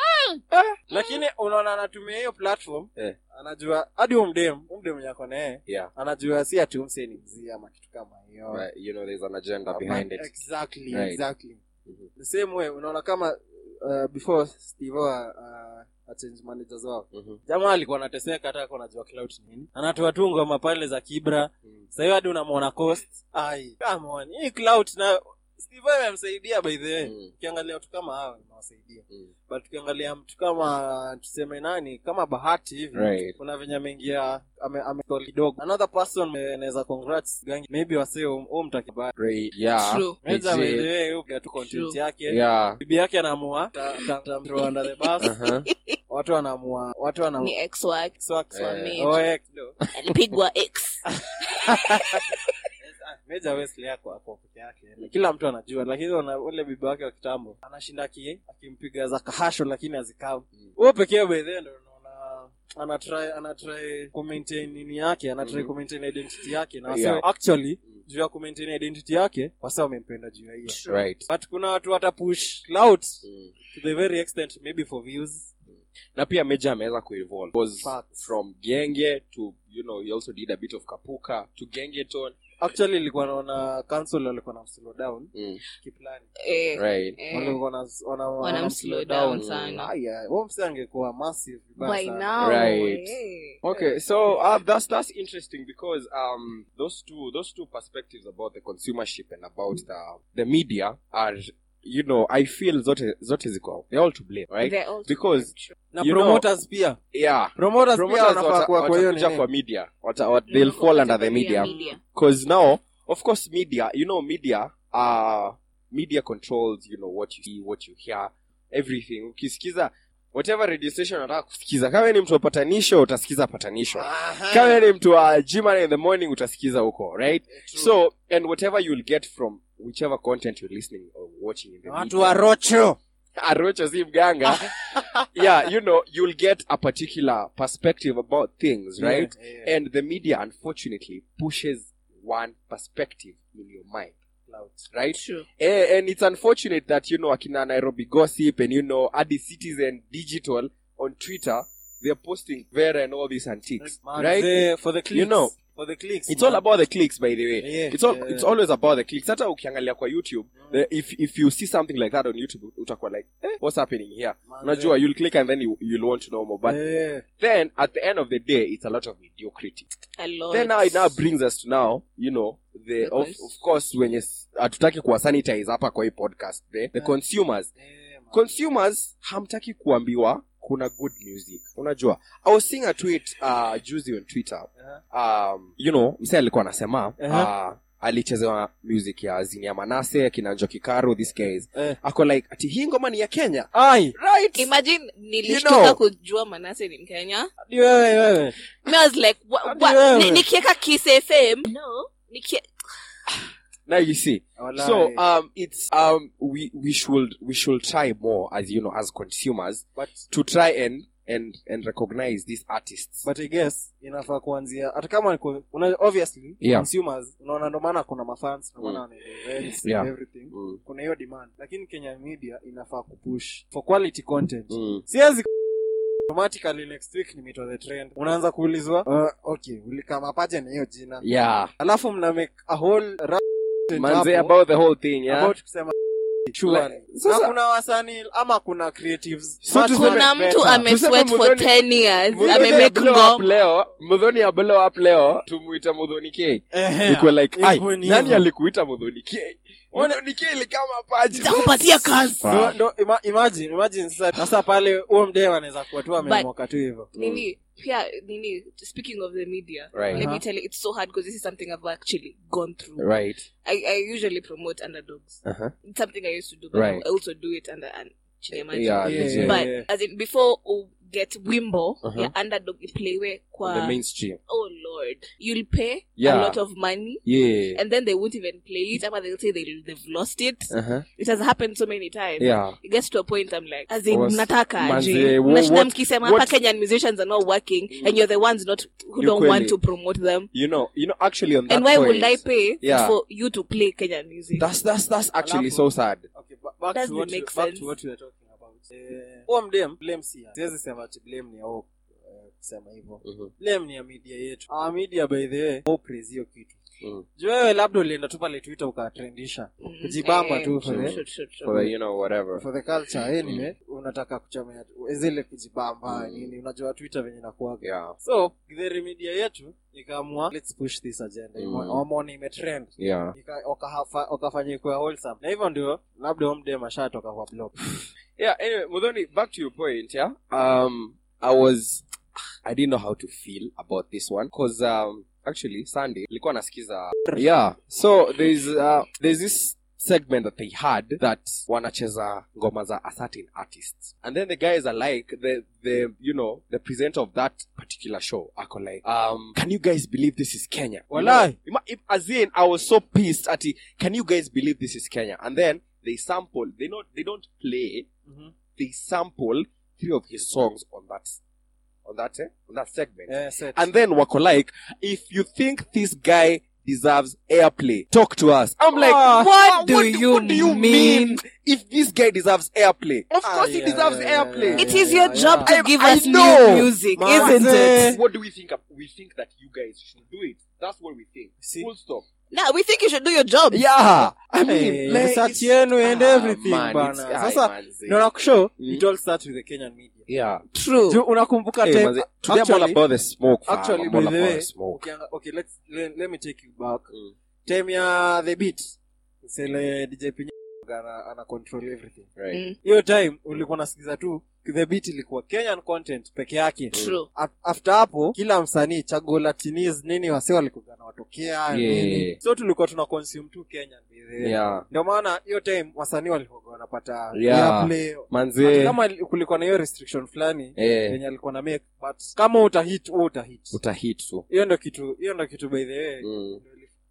lakini unaona anatumia hiyo platform Eh. anajua hadi umdem umdem yako naye Yeah. anajua si ati umse ni mzii ama kitu kama hiyo Right. You know, there's an agenda behind it. exactly Right. exactly Mhm. the same way unaona kama uh, before steve uh, achange managers wao Mhm. jamaa alikuwa anateseka hata ako najua cloud nini. Anatoa tu ngoma pale za kibra. Mm. sahiyo hadi unamwona cost ai come on. Hii cloud na steve amemsaidia by the way. Mm. ukiangalia watu kama hawa nawasaidia Mm. but ukiangalia mtu kama tuseme nani kama bahati hivi Right. kuna venye ameingia ame, ame kidogo. Another person anaweza congrats gangi. Maybe wasee u by the way content yake. Yeah. bibi yake anaamua under the bus. Uh-huh. watu wanaamua watu ni ex wake wa- Eh. Oh, eh, alipigwa ex Meja Wesley ako ako peke yake kila mtu anajua lakini ule bibi wake wa kitambo anashinda ki akimpiga za kahasho lakini azikam Mm. huo pekee by then anatry anatry kumaintain nini yake anatry Mhm. kumaintain identity yake na Yeah. actually Mm. juu ya kumaintain identity yake wasa wamempenda juu ya hiyo Right. but kuna watu watapush clout Mm. to the very extent maybe for views na pia meja ameweza kuevolve was Facts. from genge to you know he also did a bit of kapuka to gengeton actually ilikuwa naona council walikuwa na slow down mm. kiplani eh, right eh. walikuwa na wana- wana Wanamslow down down. sana. Aya, huo angekuwa massive by now Right. eh. okay so uh, that's that's interesting because um those two those two perspectives about the consumership and about the the media are you know i feel zote zote ziko they're all to blame right? They're all Because- true. na You know- promoters pia. yeah. Promoters, pia promoters wanafaa wata- kwa hiyo watakuja kwa media. Wata, wat, they'll Mm, fall under the media. because now of course media you know media uh media controls you know what you see what you hear everything. Ukisikiza whatever radio station unataka kusikiza kama ni mtu wa patanisho utasikiza patanisho. Aha. kama ni mtu wa jimana in the morning utasikiza huko right? True. so and whatever you'll get from whichever content you're listening or watching in the watu media, wa rocho arocho si mganga. Yeah you know you'll get a particular perspective about things right? Yeah, yeah. and the media unfortunately pushes one perspective in your mind. Right? True. Eh, and it's unfortunate that you know akina nairobi gossip and you know adi citizen digital on twitter they're posting vera and all these antiques Man, right? they- for the You know, for the clicks, it's man. all about the clicks by the way Yeah, it's all yeah. it's always about the clicks hata ukiangalia kwa youtube the, if if you see something like that on youtube utakuwa like eh, what's happening here Man, unajua you'll click and then you, you'll want to know more but Yeah. then at the end of the day it's a lot of mediocrity A lot. then now it now brings us to now you know the The of, cons- of course wenye s- hatutaki kuwa sanitize hapa kwa hii podcast the, the Yeah. consumers Yeah, man. consumers hamtaki kuambiwa kuna good music unajua i was seeing a tweet uh, juzi on twitter Uh-huh. um, you know msee alikuwa anasema Uh-huh. uh, alichezewa music ya zinia manase kina njoki karo this guys Eh. ako like ati hii ngoma ni ya kenya Ai, right imagine nilishtuka You know. kujua manase ni mkenya wewe wewe I was like wa, wa, wewe. ni- nikieka kiss fm no nikie now you see Olai. so um it's um we we should we should try more as you know as consumers but to try and and and recognize these artists but i guess inafaa kuanzia hata kama una, obviously Yeah. consumers unaona ndo maana kuna mafans ndo maana Mm. events Yeah. everything mm. kuna hiyo demand lakini kenya media inafaa kupush for quality content Mm. siwezi automatically next week nimetoa the trend unaanza kuulizwa uh, okay ulikama na hiyo jina yeah alafu mna make a whole rap manze about the whole thing yeah? About kusema sasa- na kuna wasanii ama kuna creatives. So Watu tuseme- kuna better. mtu amesweat for Mudhoni- 10 years Mudhoni amemake ya blow up ngom leo. Mudhoni ya blow up leo tumuita mudhoni k. Ehe. ikuwe like ai ni nani hivyo. alikuita mudhoni k? Mudhoni k ilikama paji. Nitakupatia kazi. Ndo- ndo ima, imagine imagine sasa sasa pale huo mdee anaweza kuwa tu amemoka tu hivyo. nini pia nini speaking of the media Right. let me Uh-huh. tell you it's so hard because this is something i've actually gone through right I, I usually promote underdogs uh-huh. it's something i used to do but Right. i also do it under and Chinyamaji. yeah, Yeah, legit. but as in before u get wimbo Uh-huh. ya underdog iplaywe On the mainstream oh lord you'll pay Yeah. a lot of money yeah and then they won't even play it ama they'll say they, they've lost it uh-huh. it has happened so many times yeah it gets to a point i'm like as in Was- mnataka manze, aje wha- mnashinda what- mkisema what- hapa kenyan musicians are not working and you're the ones not who don't kweli. want to promote them you know you know actually on that and why point, would i pay Yeah. for you to play kenyan music that's that's that's actually Alafu- so sad Okay, ba- back to what make you- back sense. to what we are talking about. Huo mdem blame si siwezi sema ati blame ni yao eh, kusema hivyo. Mhm. blame ni ya media yetu. Our media by the way hope hiyo kitu Mm. juu wewe labda ulienda tu pale twitter ukatrendisha. Mm, kujibamba tu for the- true, true, true. for the, you know whatever. For the culture anyway unataka kuchomea zile kujibamba Mm. nini? Unajua twitter venye nakuaga yeah. So the media yetu ikaamua let's push this agenda. Mm. imetrend. Yeah. Wakafanya ikuwa wholesome. Na hivyo ndio labda omde mashatoka kwa blog yeah anyway mudhoni back to your point yeah. Um i was i didn't know how to feel about this one because um actually sunday nilikuwa nasikiza yeah. So there's uh there's this segment that they had that wanacheza ngoma za a certain artists. And then the guys are like the the you know the presenter of that particular show ako like um can you guys believe this is kenya? You Walai. know, ima- if, as in i was so pissed at it, can you guys believe this is kenya? And then they sample they not they don't play. They sample three of his songs on that on that eh, on that segment Eh, set. and then wako like if you think this guy deserves airplay talk to us i'm like Ah, what do you what do you mean? if this guy deserves airplay of Ah, course he yeah, deserves yeah, airplay yeah, it is your yeah, job yeah. to give I us know. new music Manze. isn't it what do we think of, we think that you guys should do it that's what we think See? full stop now we think you should do your job yeah i mean Hey, like, research it's- yenu and ah, everything man, bana. it's- aye, Sasa, manze. naona kushow Mm. it all starts with the kenyan media yeah. True. Unakumbuka Hey, actually- about the smoke actually by the way smoke. ukianga- okay let's let, let me take you back. Mm. time ya the beat. Sele dj pinya ana, ana control everything. Right. Mm, hiyo time ulikuwa nasikiza tu the beat ilikuwa kenyan content peke yake. True. Af- after hapo kila msanii chaguo la tinis nini wase walikuga nawatokea nini. So tulikuwa tuna consume tu kenyan by yeah. Ndio maana hiyo time wasanii walikuwa wanapata Yeah. airplay. manze. Hata kama kulikuwa na hiyo restriction fulani yenye alikuwa na make but kama utahit wewe utahit utahit tu. Hiyo ndo kitu hiyo ndo kitu by the way. Mm.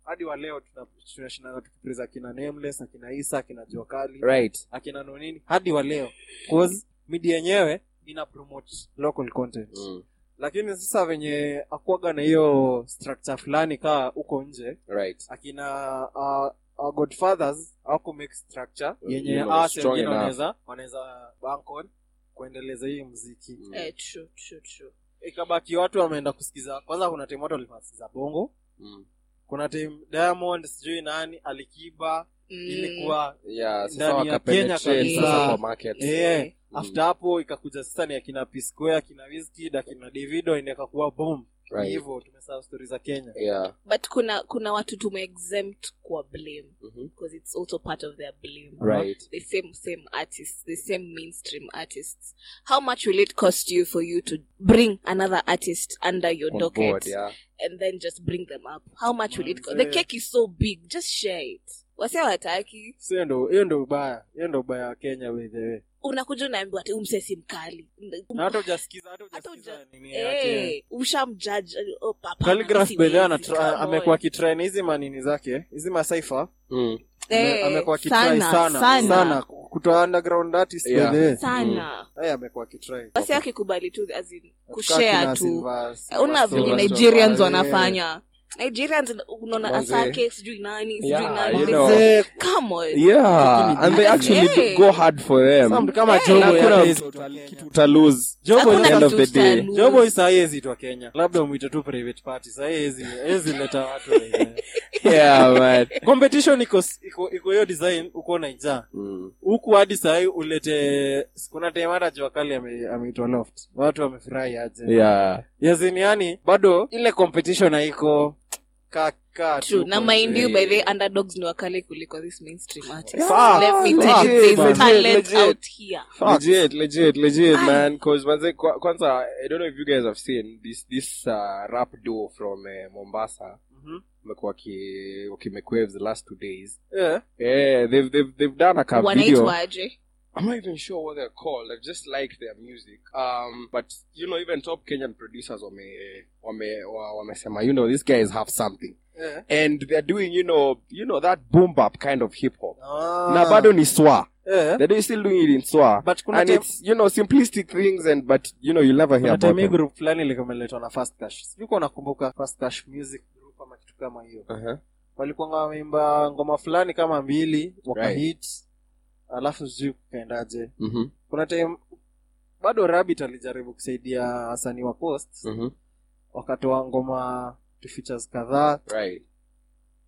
Hadi wa leo tuna- tunashinda tukipriza akina nameless akina isa akina juakali right akina nonini hadi wa leo cause media yenyewe ina promote local content mm. lakini sasa venye akuaga na hiyo structure fulani kaa huko nje right akina uh, uh, godfathers hawaku make structure yenye strong wengine wanaweza wanaweza bankon kuendeleza hii mziki Mm. Eh, true, true, true. ikabaki watu wameenda kusikiza kwanza kuna time watu walikuwa wanasikiza bongo Mm. Kuna time diamond sijui nani alikiba Mm. ilikuwa Yeah, sasa Ndani ya Kenya kabisa. kwa eh, Mm. after hapo ikakuja sasa ni akina piscoe akina wizkid akina davido inakakuwa boom Right. hivyo tumesahau stori za kenya. Yeah. but kuna kuna watu tumeexempt kwa blame because it's also part of their blame. Right. the same same artists the same mainstream artists. How much will it cost you for you to bring another artist under your On docket board, yeah. and then just bring them up? How much will it cost? The cake is so big just share it. Wase wataki so hiyo ndo hiyo ndo ubaya hiyo ndo ubaya wa kenya by the way unakuja unaambiwa ati umsesi mkali. Hata hujasikiza hata Hata nini yake Eh, ushamjudge oh, Calligraph amekuwa akitrain hizi manini zake hizi masaifa? Mm. Eh, amekuwa akitry sana, sana sana. sana kutoa underground artist Yeah. way. Haya amekuwa akitry basi akikubali tu kushare tu. Una vile nigerians wanafanya nigerians unaona asake sijui nani sijui Yeah, nani you know. say, come on Yeah, and they actually Yeah. go hard for them. Some kama. Jobo Na ya hakuna Days mtu kutoka uta- Kenya. kitu uta lose. Is- end of the day. utalose. jobo haiwezi itwa kenya labda umwite tu private party sa haiwezi leta watu. Yeah, man. competition iko iko iko hiyo design uko naija Mm. hadi sahii ulete kuna time hata jua kali ameitwa loft watu wamefurahi aje Yeah. yazini yani bado ile competition haiko True. na mind you by the underdogs ni wakali kuliko this mainstream artist Facts. let me tell you there's Legit, talent legit. out here Facts. Legit, legit, legit, Aye. man. Cause manze, kwanza, I don't know if you guys have seen this this uh, rap duo from uh, Mombasa. Mhm. Wamekuwa waki- wakimake waves the last two days. Yeah. Yeah, they've they've they've done a cover video. wanaitwaje I'm not even sure what they're called. I just like their music. Um, but you know, even top Kenyan producers wame wame wa- wamesema, you know, these guys have something, Yeah. and they're doing, you know, you know that boom bap kind of hip hop. Ah. Na bado ni swa. Yeah. They're still doing it in swa. But kuna and time- it's you know simplistic things, and but you know you'll never hear kuna about time them. group fulani likameletwa na fast cash sijui nakumbuka fast cash music group ama kitu kama hiyo Uh-huh. walikuwa wameimba ngoma fulani kama mbili wakahit alafu sijui kukaendaje Mm-hmm. kuna time bado rabbit alijaribu kusaidia wasanii wa post Mm-hmm. wakatoa ngoma to features kadhaa. Right.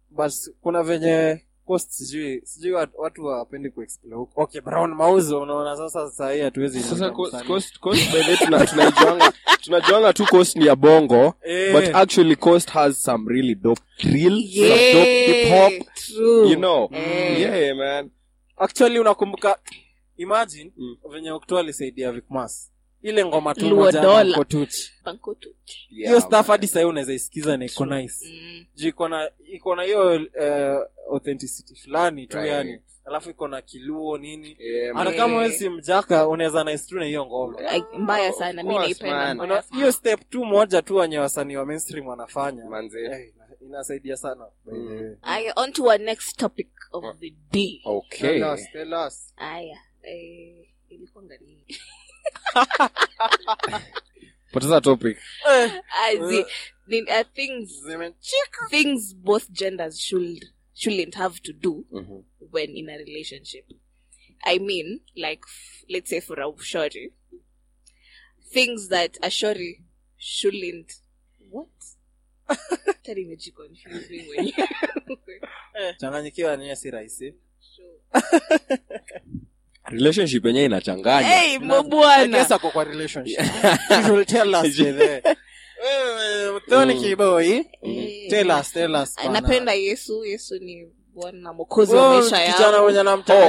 but kuna venye coast sijui sijui watu, wapendi kuexplore huko. Okay brown mauzo unaona sasa hatuwezi by the tuna- tunajuanga tunajuanga tu cost ni ya bongo Eh, but actually cost has some really dope drill some dope hip hop. true. You know? Eh. yeah man actually unakumbuka imagine Mm. venye okto alisaidia vikmas ile ngoma tu Luo moja Dola. na Kotuchi. Pankutu. yeah, hiyo stuff hadi sahii unaweza isikiza na iko nice Mm. juu iko na hiyo eh, authenticity fulani tu Right. yani alafu iko na kiluo nini Yeah, hata kama wezi mjaka unaweza nice tu na hiyo ngoma mbaya sana mi naipenda hiyo step tu moja tu wenye wasanii wa mainstream wanafanya Manze. Hey, inasaidia sana Mm. way. aya on to our next topic of the day okay Tell us, tell us. aya eh, poteza topic Ah, zi- uh, things things both genders should shouldn't have to do Mhm. when in a relationship. I mean, like, f- let's say for a shorty, things that a shorty shouldn't. What? changanyikiwa niye si rahisi. Relationship yenyewe inachanganya. Hey, I mbwana. guess ako kwa relationship. You will tell us by the way. Wewe, Tony. Kiboi, tell us, tell us napenda yesu. Yesu ni bwana mwokozi wa Oh, maisha mwenye Oh,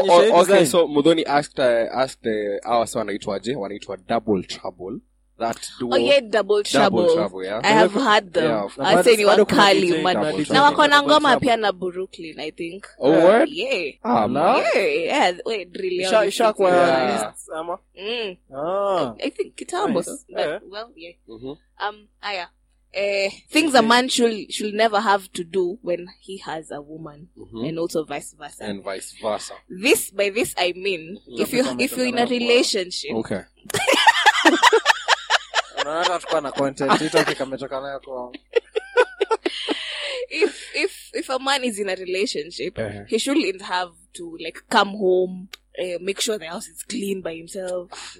oh, okay, design. so mudhoni asked, uh, asked uh, hawa sa wanaitwaje? Wanaitwa double trouble that duo oh yeah double trouble, double trouble yeah i have heard them Yeah, of Na i say ni bado kuna wakali DJ man na Double DJ na wako na Double ngoma Trouble. pia na brooklyn i think oh word yeah ah man. yeah yeah wait drill yao Isha- ni ishakuwa. Yeah. list ama? mm. Ah. I think kitambo Nice. but, Yeah. well yeah Mhm. um aya uh, things a man should should never have to do when he has a woman Mhm. and also vice versa and vice versa this by this i mean if you if you're in a relationship okay Unaona tukuwa na content ametoka nayo kwa if if if a man is in a relationship, Uh-huh. he shouldn't have to like come home, uh, make sure the house is clean by himself,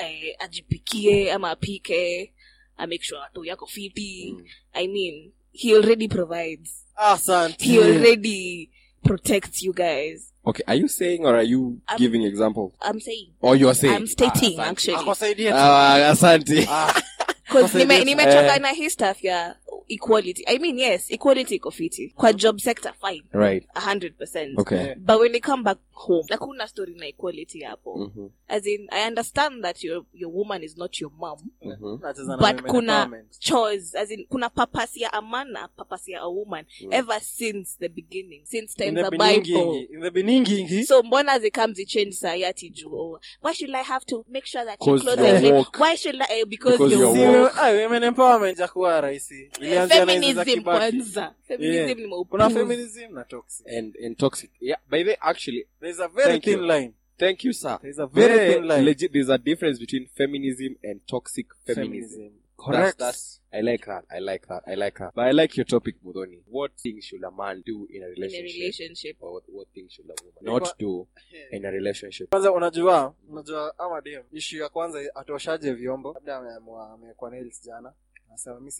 uh, ajipikie ama apike, a make sure watu yako fiti. Mm. I mean, he already provides. asante He already protects you guys. Okay, are you saying or are you I'm- giving example? I'm saying. Or you're saying? I'm stating Ah, asante. actually. akwasaidia tu. Ah, asante. Ah, Cause nime, Kusaidia- nimechoka Eh. na hii stuff ya equality. I mean, yes, equality iko fiti. Kwa job sector, fine. Right. A hundred percent. Okay. But when they come back home, hakuna story na equality hapo. Mhm, As in, I understand that your your woman is not your mom, mm-hmm. but kuna chores. As in, kuna purpose ya a man na purpose ya a woman Mm. ever since the beginning, since time the the Bible. in the beginning, So mbona zikam change sayati juu oh, why should I have to make sure that your clothes are clean? Why should I eh, because, Because you're you're woke. Ah, women empowerment jakuwa rahisi feminism kwanza feminism Yeah. ni kuna feminism na toxic And and toxic. Yeah. By the way, actually, there's a very Thank thin you. line thank you, sir. there's a very Very thin line legit. There's a difference between feminism and toxic feminism. correct That's, that's I like that. I like that. I like that. But I like your topic, Mudoni. What things should a man do in a in a relationship? relationship Or what, what things should a woman not do in a relationship? kwanza unajua unajua ama dem ishu ya kwanza atoshaje vyombo labda ameamua amekuwa nails jana anasema mi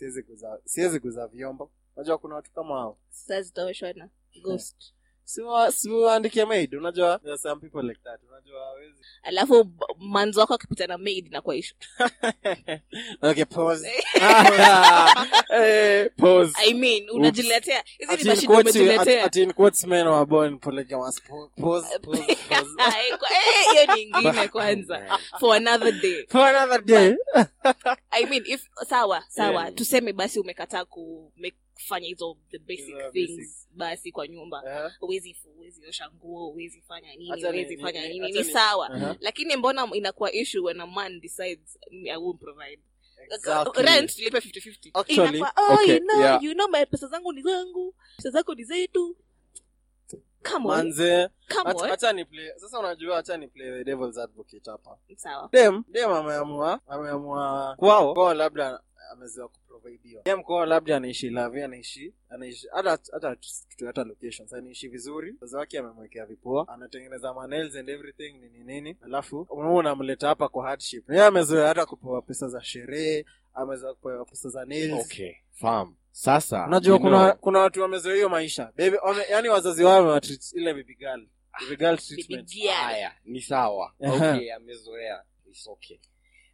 siwezi kuza vyombo. Unajua kuna watu kama hao. Sasa zitaoshwa na ghost siwa maid. Unajua some people like that. Unajua hawezi. Alafu manzo wako akipita na maid na kwa ishu okay pause. Hey, pause. i mean unajiletea. Hizi ni Ati in mashida quotes, ati- umejiletea. ati in quotes men were born polygamous. Pause, pause, pause, pause. Ai, kwa- eh, kwanza. For another day. For another day. i mean if sawa sawa. Yeah. tuseme basi umekataa ku make- kufanya hizo the basic yeah, things basic. basi kwa nyumba. Huwezi fu- huwezi osha nguo huwezi fanya nini huwezi fanya nini ni ni- sawa. Aha. lakini mbona inakuwa issue when a man decides "Mm, i won't provide. Exactly. rent tulipe 50-50 Actually, Inakuwa, oh, okay, you know, yeah. you know my pesa zangu ni zangu pesa zako ni zetu. Manze. Come acha- on. acha ni play sasa unajua hacha ni play the devil's advocate hapa. Sawa. Dem dem ameamua ameamua kwao kwao labda amezoea kuprovidiwa. Kwao labda anaishi lavi anaishi anaishi hata hata locations anaishi vizuri. Wazazi wake amemwekea vipoa anatengeneza manels and everything nini nini. Alafu unaona unamleta hapa kwa hardship. Ye amezoea hata kupewa pesa za sherehe amezoea kupewa pesa za nails. Okay, farm. Sasa. unajua you kuna know, kuna watu wamezoea hiyo maisha. Baby wame, yani wazazi wao wamewatreat ile treatment. Haya ni sawa. Okay amezoea. It's okay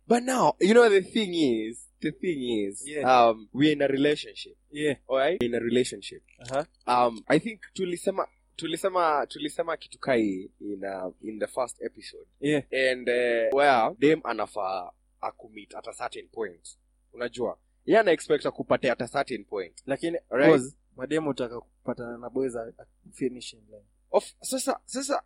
but now you know the thing is the thing is Yeah. um we're in a relationship. Yeah. Alright? In a relationship. Uh-huh. um i think tulisema tulisema tulisema kitu kai in uh, in the first episode. Yeah. And uh, well, dem anafaa akumit at a certain point. Unajua? Ye ana expect akupate at a certain point. Lakini right? mademu utaka kupatana na boys finishing line. Of sasa sasa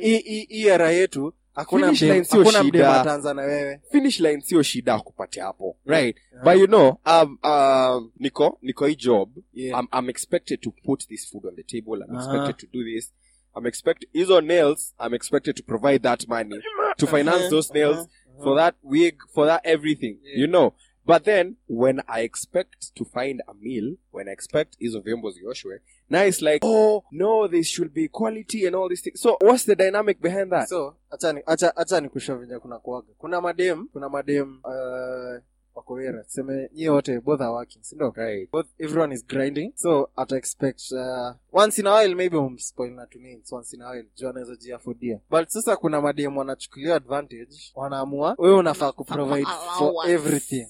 hii hii era yetu hakuna ataanza na wewe. Finish line sio shida akupate hapo. Right. Uh-huh. but you know um, um niko niko hii job. Yeah. I'm, I'm expected to put this food on the table. I'm Uh-huh. to do this. I'm expected hizo nails i'm expected to provide that money to finance Uh-huh, those nails uh-huh, for that wig for that everything. Yeah. you know but then when i expect to find a meal when i expect hizo vyombo zioshwe now it's like oh no this should be quality and all these things. So what's the dynamic behind that? So acha ni- acha acha venye kuna kuaga. Kuna madem kuna madem uh, wako wera tuseme nyie wote both are working sindo right. Both everyone is grinding. So ata expect uh, once in a while maybe umspoil na tunins once in a while. Juu anaweza jiafodia but sasa kuna madem wanachukulia advantage. Wanaamua wewe unafaa kuprovide for everything.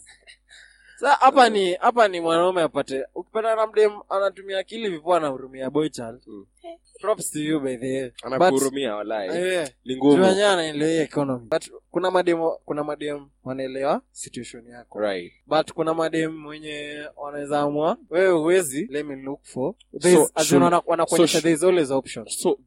Sa hapa ni hapa ni mwanaume apate. Ukipata na mdem anatumia akili vipoa anahurumia boychild Mm. props to you by the way. Anakuhurumia walai Eh, ni ngumu. Juu anaelewa economy. But kuna madem kuna madem wanaelewa situation yako. Right. But kuna madem wenye wanaweza amua wewe huwezi let me look for. So, wanakuonyesha always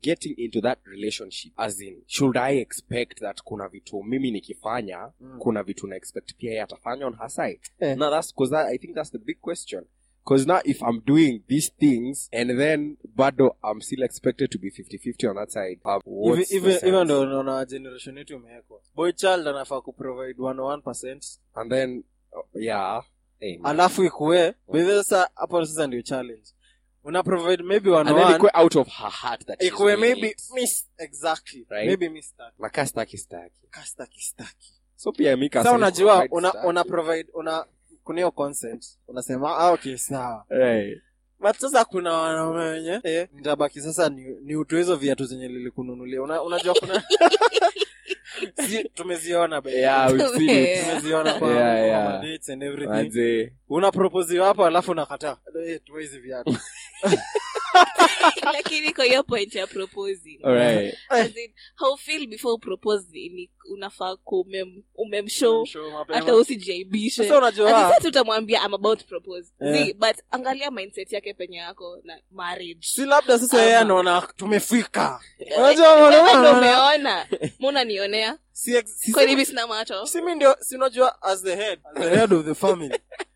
getting into that relationship as in should i expect that kuna vitu mimi nikifanya Mm. kuna vitu na expect pia yeye atafanya on her side? Eh. no that's because that, i think that's the big question. Because now if i'm doing these things and then bado i'm still expected to be 50-50 on that side um, even, sense? hivyo ndo unaona generation yetu imewekwa boy child anafaa kuprovide 101 and then uh, yeah Amen. alafu ikuwe bedhe sasa hapo sasa ndio challenge. Una provide maybe one one. out of her heart that ikue maybe it. miss exactly. Right? maybe miss that. Na ka staki staki. Kastaki staki so pia mi ka sasa unajua una, una provide una kunio consent. Unasema ah, okay sawa. Right. But sasa kuna wanaume wenye eh, nitabaki sasa ni, ni utu hizo viatu zenye lilikununulia una, unajua kuna si, tumeziona yeah tumeziona kwa, and everything. Hapo alafu unakataa. Tuwezi viatu lakini kwa hiyo point ya proposing. Alright. As in, how feel before proposing? Ni unafaa kumem umemshow. Hata usijaibishe Sasa utamwambia I'm about propose. Yeah. Zee, but angalia mindset yake penye yako na marriage. Si labda sasa yeye anaona tumefika. Eh, unajua wewe mwanaume ndo anaona- si, si, si, si si, si- si, si, sina macho? si mi ndio si unajua as the head. As the head of the family. hey. Most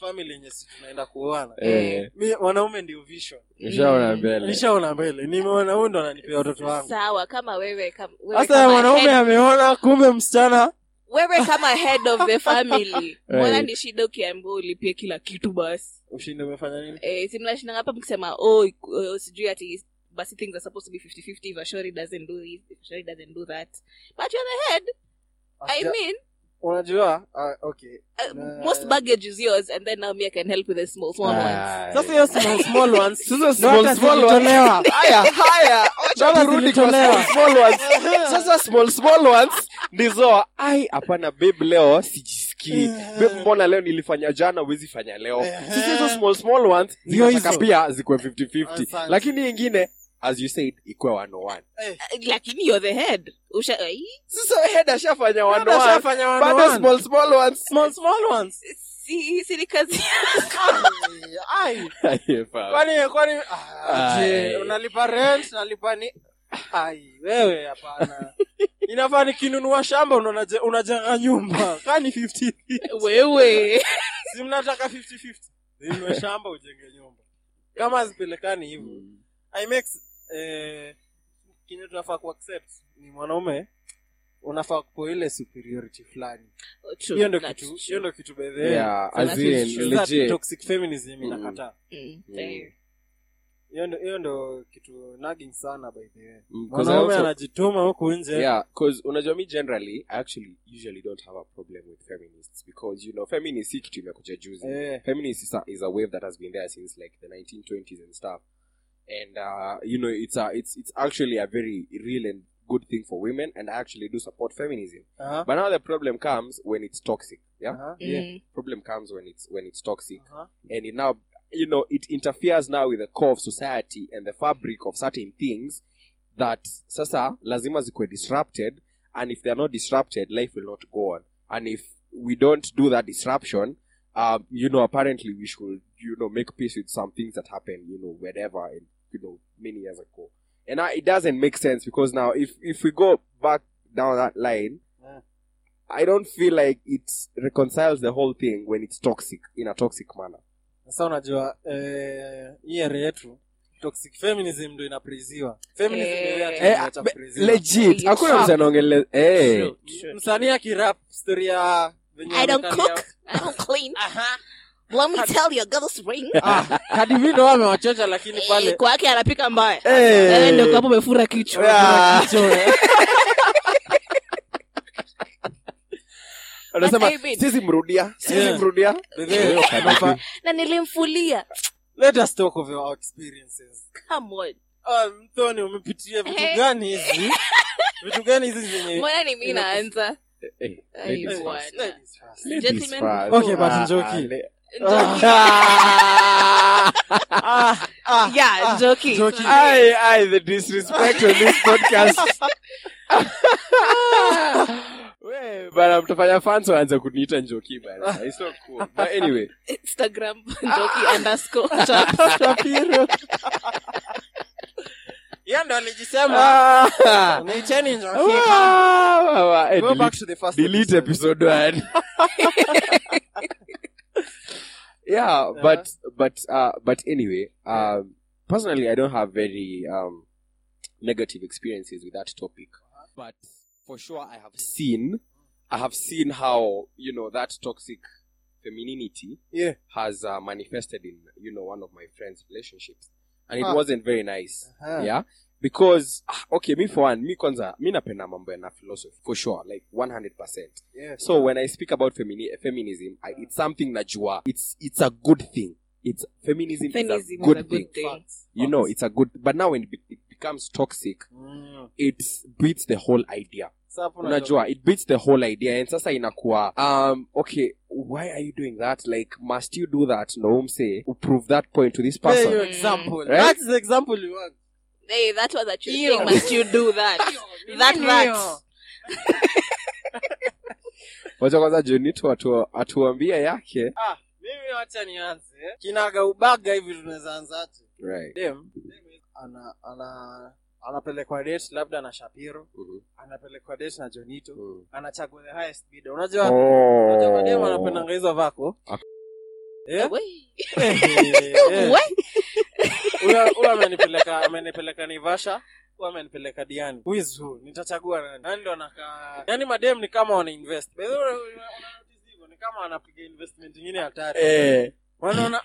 family yenye si tunaenda kuoana. Eh. Mi wanaume ndio vision. Nishaona mbele. Nishaona mbele. Nimeona huyu ndo ananipea watoto wangu. Sawa kama wewe kama, wewe sasa kama mwanaume head, ameona kumbe msichana wewe kama head of the family. Mbona ni shida ukiambia ulipie kila kitu basi? Ushindi umefanya nini? Eh, simnashinda hapa mkisema oh, oh, sijui ati basi things are supposed to be 50-50 if ashori doesn't do this if ashori doesn't do that. But you're the head. I mean unajua uh, okay. Uh, uh, most baggage is yours and then now me i can help with the small small ones. Ah, sasa hiyo small small ones. Sasa small small ones. haya haya acha turudi kwa small small ones. Sasa small small ones ndizo ai hapana babe leo sijisikii. Babe mbona leo nilifanya jana uwezi fanya leo? Sasa hizo small small ones zinataka pia zikuwe 50-50 lakini ingine as you said ikuwe 101 Eh, lakini you're the head. Usha, ai, sasa head ashafanya 101 bado small small ones. Small small ones. Si si ni kazi Ai, ai. kwani kwani ah, je, unalipa rent nalipa ni ai wewe hapana. Inafaa nikinunua shamba unajenga nyumba. Kani 50 wewe. Si mnataka 50-50 inunue shamba ujenge nyumba. Kama hazipelekani hivyo i makes eh, kinye tunafaa kuaccept ni mwanaume unafaa kupo ile superiority fulani. Oh, hiyo ndo kitu hiyo ndo kitu by the way. yeah That as is in true. That legit. toxic feminism inakataa. Mm, Mm. hiyo ndo kitu nagging sana by the way. Mm, 'cause mwanaume anajituma huku nje. Yeah because unajua mi generally i actually usually don't have a problem with feminists because you know feminist si kitu imekuja juzi. Eh. feminist is a, is a wave that has been there since like the 1920s and stuff and uh, you know it's a, it's it's actually a very real and good thing for women and i actually do support feminism. Aha, but now the problem comes when it's toxic yeah? Aha, Mm. problem comes when it's when it's toxic. Aha. and it now you know it interferes now with the core of society and the fabric of certain things that sasa lazima zikuwe disrupted. And if they're not disrupted life will not go on. And if we don't do that disruption um, you know apparently we should you know make peace with some things that happen, you know wherever and you know many years ago and now it doesn't make sense because now if if we go back down that line Yeah. I don't feel like it reconciles the whole thing when it's toxic in a toxic manner. sasa unajua eh, area yetu toxic feminism ndo inapriziwa feminism Eh. legit hakuna eh msanii akirap story ya venye I don't cook. I don't clean. Let me tell you, girl's ring. Ah, Cardi B ndo amewachocha lakini Eh, pale kwake anapika mbaya Eh. Wewe ndio hapo umefura kichwa Yeah. Kichwa, eh. anasema sisi mrudia sisi Yeah. mrudia Eh, na nilimfulia let us talk of our experiences Come on. Ah, mtoni umepitia vitu Eh. gani hizi vitu gani hizi zenye mbona ni mimi naanza Hey. Ladies first. Ladies Gentlemen first. Okay, but Ah, Njoki. ah, le- Njoki. ah, ah, yeah, Doki. Doki. Aye, aye, the disrespect on this podcast. We, bana mtafanya fans waanze kuniita njoki bana. Ah. It's not cool. But anyway. Instagram njoki underscore. Ah. Eh, Go back to the first delete episode. 1 Yeah, uh-huh. but but uh, but anyway, um, personally, I don't have very um, negative experiences with that topic, but for sure, I have seen, I have seen how you know that toxic femininity yeah. has uh, manifested in you know one of my friends' relationships, and it wasn't very nice. Uh-huh. Yeah, because ah, okay me for one me kwanza mi napenda mambo na philosophy for sure like 100% yeah so when i speak about femini- feminism I, it's something najua. It's it's a good thing. It's feminism, Feminism is a good is a thing good thing. Facts. you know it's a good but now when it, it becomes toxic Mm. it beats the whole idea. Sasa unajua it beats the whole idea. And sasa inakuwa um okay why are you doing that? Like must you do that? No umse prove that point to this Pay person. your example. Right? that's the example you want Hey, that was a true Ew. think must you do that? that that. wacha kwanza junito atuambie atuambia yake. Ah mimi wacha nianze. Kinaga ubaga hivi tunaweza anzaje right. Dem. Ana ana anapelekwa date labda na shapiro. Mhm. anapelekwa date na jonito. Mm. anachagua the highest bidder. Unajua Oh. unajua madem anapendanga hizo vako. Ak- Eh? Eh. Huyo- amenipeleka amenipeleka nivasha amenipeleka diani. Who is nitachagua nani? Nani ndo anakaa yani madem ni kama wana invest By the way, ni kama anapiga investment ingine hatari. Eh, wanaona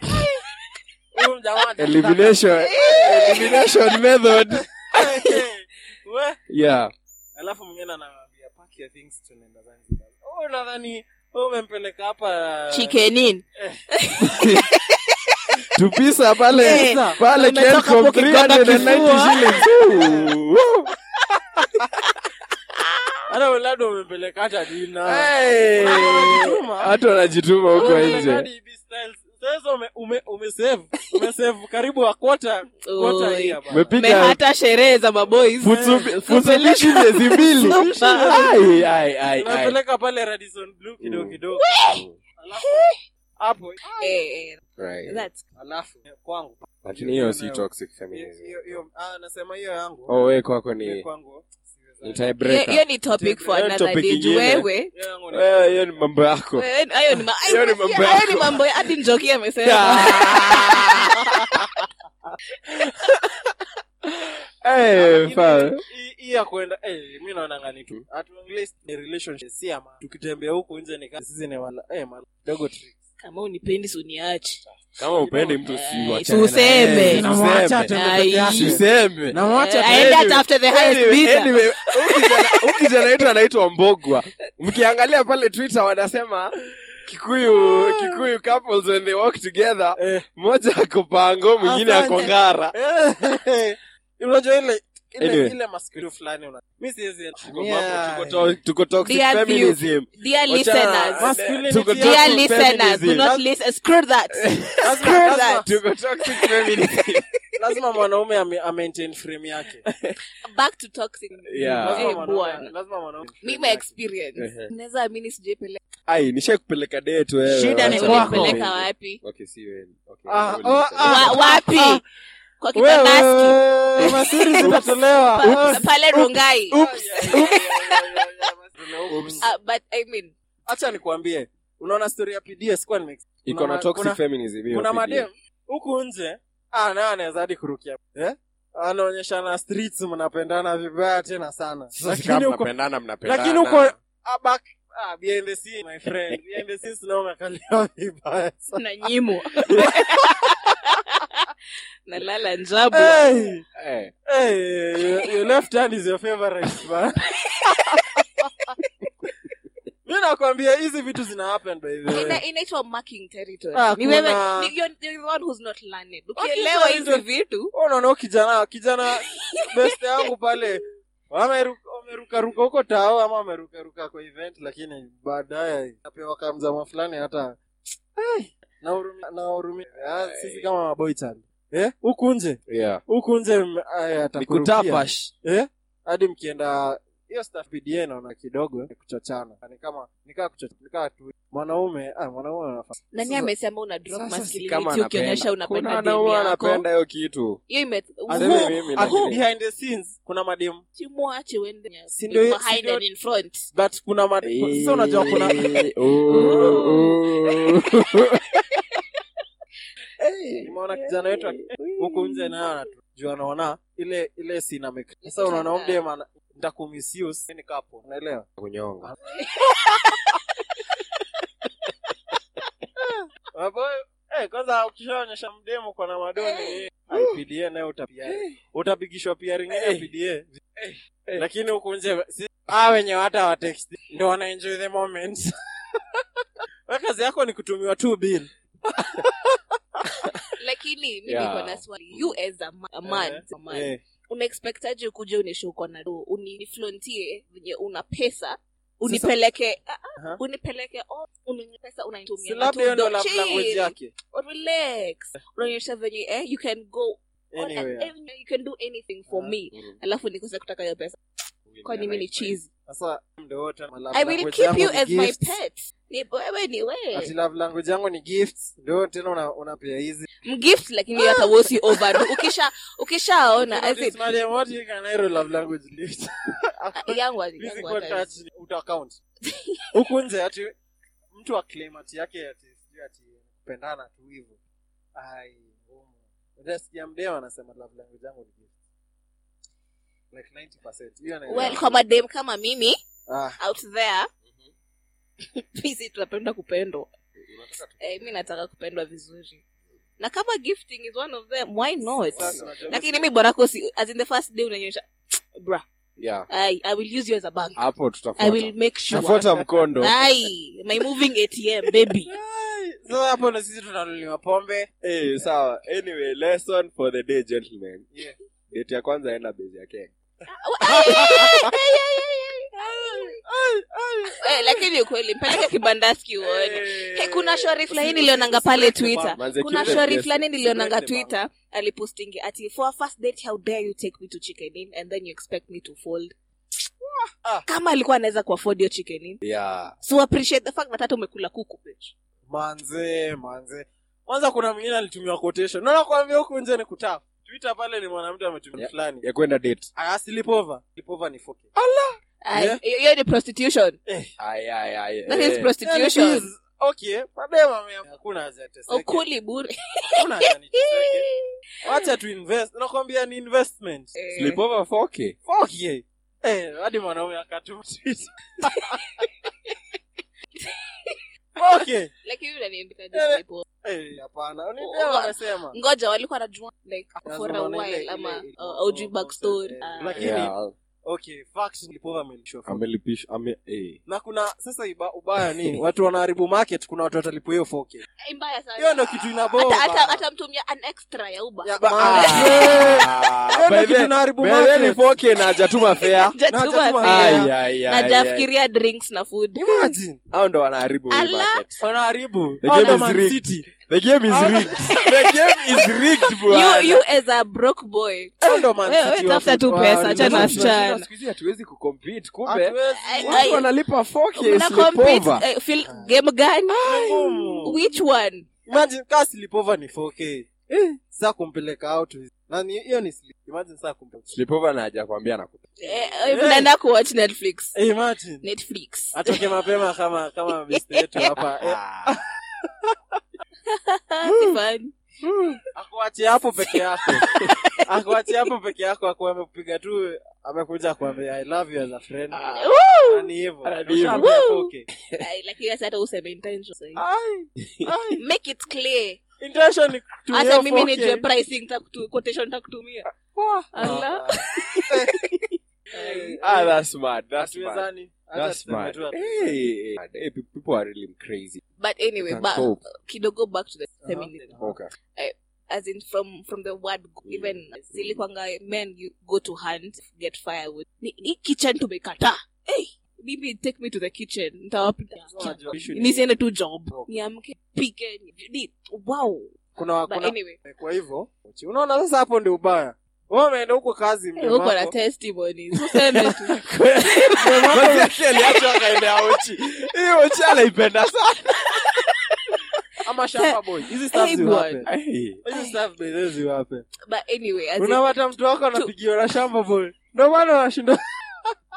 huyu jamaa elimination. Elimination method. Yeah. Alafu mwingine anawambia pack your things tunaenda zanzibar. Oh nadhani wewe umempeleka hapa Chikenin. tupisa pale pale umetoka Ken from hapo kigonga 390 shillings hata labda hata dina wanajituma. huko nje. Hadi sasa ume ume umesave umesave karibu a quarter quarter Oi. here umepiga mehata sherehe za maboys. Futsu- miezi mbili. Ai, ai, ai, ai. unapeleka pale Radisson Blue kidogo kidogo hapo. Eh, eh, Right. that's alafu kwangu. Lakini hiyo si Hiyo- toxic feminism hiyo- hiyo ah nasema hiyo yangu. Oh kwako ni kwangu hiyo ni topic for another day. Wewe. Hiyo ni- wewe hiyo ni mambo yako. Wewe- hayo ni mambo hayo ni yako. mambo ya- hadi njoki amesema. Eh, kwenda eh mi tu. Relationship. Si ama tukitembea huku nje ni sisi ni wala eh dogo tricks kama unipendi suniache kama upendi mtu si wachane na useme. Eh, aende the highest bidder. wetu anaitwa mbogwa. Mkiangalia pale twitter wanasema kikuyu kikuyu couples when they walk together eh. mmoja ako pango mwingine ako ngara. Eh, unajua ile ile ile maskio fulani una mi siwezi Tuko mambo- tuko to- tuko toxic feminism dear listeners. Masculinity tuko yangu- dear listeners do not listen. Screw that. Lazima- screw that. tuko toxic feminism. Lazima mwanaume amaintain frame yake. Back to toxic. Experience. Naweza amini sijaipeleka ai kupeleka date wewe. Shida ni kwako. nikwambie. wapi? Okay si wewe okay wewe ulisema. Wa- wapi. Kwa kitabaskipale Wewe, masiri zimetolewa Pa- pale rongai Ah, but i mean hacha nikuambie unaona story ya pds kwa iko kuna na toxic kuna- feminism hiyo kuna madem huku nje ah, naye anaweza hadi kurukia. Eh? anaonyeshana streets mnapendana vibaya tena sana. Lakini kama huko mnapendana mnapendana. lakini huko ah, back ah, behind the scene my friend. Behind the scenes na umekalia vibaya sana. Unanyimwa nalala njabu. Hey, hey. hey, your, your left hand is your favorite man. Mi nakwambia hizi vitu zina happen by the way. Ina- inaitwa marking territory. Ah, ni wewe ni- you're, you're the one who's not learned. Ukielewa hizi vitu. Unaona huyu kijana kijana best yangu pale. Wameruka wamerukaruka huko tao ama wamerukaruka kwa event lakini baadaye apewa kamzama fulani hata. Hey, nahurumia na Ah, sisi kama maboy child eh? Huku nje? Yeah. Huku nje m- aya, atakurukia. nikutafash eh? Hadi mkienda hiyo staff PDA naona kidogo kuchochana. Ni kama nikaa kuchochana tu mwanaume ah mwanaume anafaa. Nani amesema una drop Sasa si kama masculinity ukionyesha anapenda kuna unapenda demu wanapenda hiyo kitu. Hiyo ime Aseme mimi, Ah, lakini- behind the scenes? Kuna mademu simwache uende Si ndio- behind and in front. But kuna mademu sasa unajua kuna Oh. nimeona kijana wetu huku nje nayo anatujua anaona ile ile sina sasa unaona mdema ana kapo unaelewa? Kunyonga. Eh, kwanza ukishaonyesha mdemo kwa na madoni pda naye utapia utapigishwa pia ringine. PDA lakini huku nje si ah wenye hata wa ndo wana enjoy the moment we kazi yako ni kutumiwa tu bill lakini mi Yeah. niko na swali. You as a, man, a man, yeah. a man Yeah unaexpektaje kuja unishe uko na uniflontie venye una pesa unipeleke ah, ah, unipeleke oh, unenye pesa unaonyesha venye eh, you can go on and you can do anything for uh, me. Alafu nikose kutaka hiyo pesa kwani ni sasa ndio i will language keep yangu you ni as my pet. Ni wewe ni ati love language yangu ni gifts. Ndio tena una- unapea hizi. Mgift lakini hata wosi over ukisha ukishaona what you can I love language lift yangu yangu physical hata- touch uta count huku nje ati mtu aclaim ati yake ati ati tu hivyo. Ai ngumu. Utasikia mdeo anasema love language yangu ni gift like 90% hiyo anaelewa. well kwa madem kama mimi ah. out there sisi tunapenda kupendwa. Eh, mi nataka kupendwa vizuri. Na kama gifting is one of them why not? Lakini mi si as in the first day unanyesha bra yeah. I, i will use you as a bank. Hapo i will make sure. Mkondo. Ai my moving atm baby. So hapo na sisi tunanuliwa pombe. Hey, sawa. Anyway lesson for the day gentlemen. Yeah. date ya kwanza enda base ya Kenya Eh, lakini ukweli mpeleke kibandaski uone. Hey, kuna shwari fulani nilionanga pale twitter. kuna shwari fulani nilionanga twitter alipostingi ati for a first date how dare you take me to chicken in and then you expect me to fold. Ah. kama alikuwa anaweza kuafford hiyo chicken in yeah so appreciate the fact that hata umekula kuku bitch. manze manze. Kwanza kuna mwingine alitumia quotation. Naona kuambia huku nje ni kutap twitter pale ni mwanamtu ametumia fulani. ya kwenda date. Aya slipova slipova ni 4K. Ay, Yeah. hiyo ni prostitution. Eh. Ay ay ay that eh. is prostitution. Yeah, is. okay madema hakuna haja teseke. Ukuli bure. Hakuna haja niteseke wacha tu invest. Nakwambia ni investment. Eh, sleepover 4k okay eh hadi mwanaume akatuma okay lakini unaniambia Eh. eh ni Oh, oh, wanasema ngoja walikuwa najua like for a while ama uh, aujui backstory Eh, Ah. lakini- yeah okay facts slipova amelishwa amelipisha ame eh. Na kuna sasa iba, ubaya ni watu wanaharibu market kuna watu watalipwa hiyo 4K Eh, mbaya sana. Hiyo ndo kitu inaboma. Hata hata mtumia an extra ya uba Ya, Ba- man. Ah, Hiyo ndo kitu inaharibu by ni 4k na hajatuma fare. Na hajatuma fare. fare. ay ay na ay. ay. drinks na food. Imagine. hao ndo wanaharibu market. Wanaharibu. The game is rigged. The game is Ah. rigged. The game is rigged you, bwana you as a broke boy. Ndo Man Wewe- City wewe wa tu pesa, Wa- achana wa- na wasichana. siku hizi hatuwezi kucompete kumbe watu wanalipa 4k mna sleepover compete eh, feel game gani? Which one? Imagine kaa slipova ni 4k sasa kumpeleka out. Na hiyo ni sleep. Imagine sasa kumpeleka. Sleepover na hajakwambia nakupa eh, eh, mnaenda kuwatch netflix. Eh, imagine. Netflix. Atoke mapema kama kama mistake yetu hapa eh, Ah. Si hapo peke yako. Akuachie hapo peke yako akuwa amekupiga tu amekuja kuambia i love you as a friend. Ni hivyo. Ah, ni hivyo. 4K. Ai, lakini sasa hata useme intention ai. make it clear. Intention hata mimi 4K. nijue pricing takutu- quotation takutumia Ala. Eh, ah that's smart that's smart. that's smart. hey, hey people are really crazy but anyway ba- cope. kidogo back to the Uh-huh. feminism okay. As in from from the word even zilikwanga men you go to hunt get firewood. Ni, ni kitchen tumekata. Hey, mimi take me to the kitchen ntawapita nisiende tu job. Job. niamke pike wow. Kuna but kuna anyway. kwa hivyo unaona sasa hapo ndi ubaya wewe umeenda huko kazi eh, na wako. testimonies useme tu. Aliacha akaendea ochi. Hiyo ochi anaipenda sana. Ama shamba boy. Hizi stuff ziwape. hizi stuff by ziwape. But anyway unapata mtu wako anapigiwa na shamba boy. Ndio maana wanashinda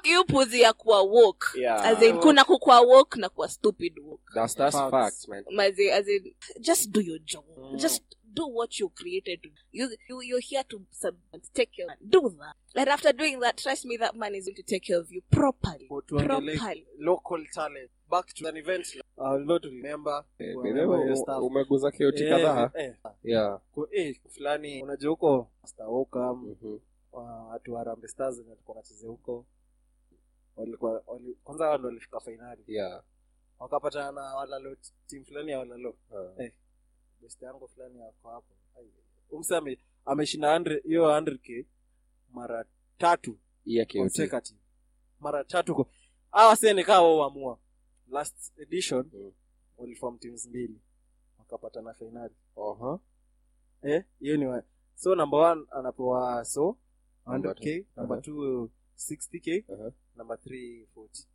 hiyo puzi ya kuwa walk Yeah. as in kuna kukua woke na kuwa stupid walk That's that's Facts. facts, man. Mazi, as in just do your job. Mm. just do what you created to you, you you're here to sub- take care do that. And after doing that trust me that man is going to take care of you properly. Properly. local talent back to an event I not remember Eh, umeguza kioti Eh, kadhaa? eh, yeah. Kwa- eh, fulani unajua huko staoka Mhm. watu wa Harambee Stars walikuwa wanachezea huko walikuwa wali, kwanza wao ndio walifika fainali yeah. Wakapatana na walalo timu fulani ya walalo uh, Eh. Best yangu fulani yako hapo. Umsame ameshinda hiyo 100k mara tatu consecutive. Mara tatu hawa wao last edition Mm. walifom teams mbili wakapatana fainali uh-huh eh hiyo ni wa- so number one anapewa so Number 100k number two 60k Uh-huh. number three 40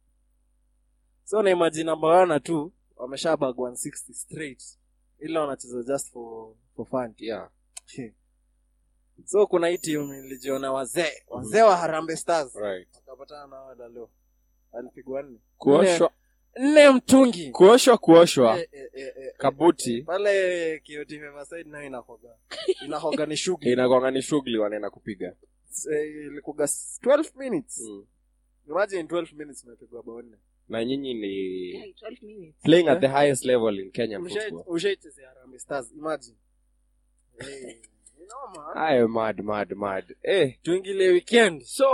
so na imagine number one na two wamesha bag 160 straight ila wanacheza just for for fun. Yeah. So kuna hii timu nilijiona wazee. Wazee wa harambe Stars. Right. Wakapatana na wadalo alipigwa nne. Kuoshwa. Nne mtungi. Kuoshwa kuoshwa. Eh, eh, eh, kabuti. pale kioti nayo inahoga inahoga ni shughuli. Inakwanga ni shughuli wanaenda kupiga. Ilikuga 12 minutes. Mm. imagine 12 minutes umepigwa bao nne. Na nyinyi ni 12 minutes playing at the highest level in Kenya football ushaichezea Harambee Stars imagine Eh, i am mad mad mad eh tuingilie weekend so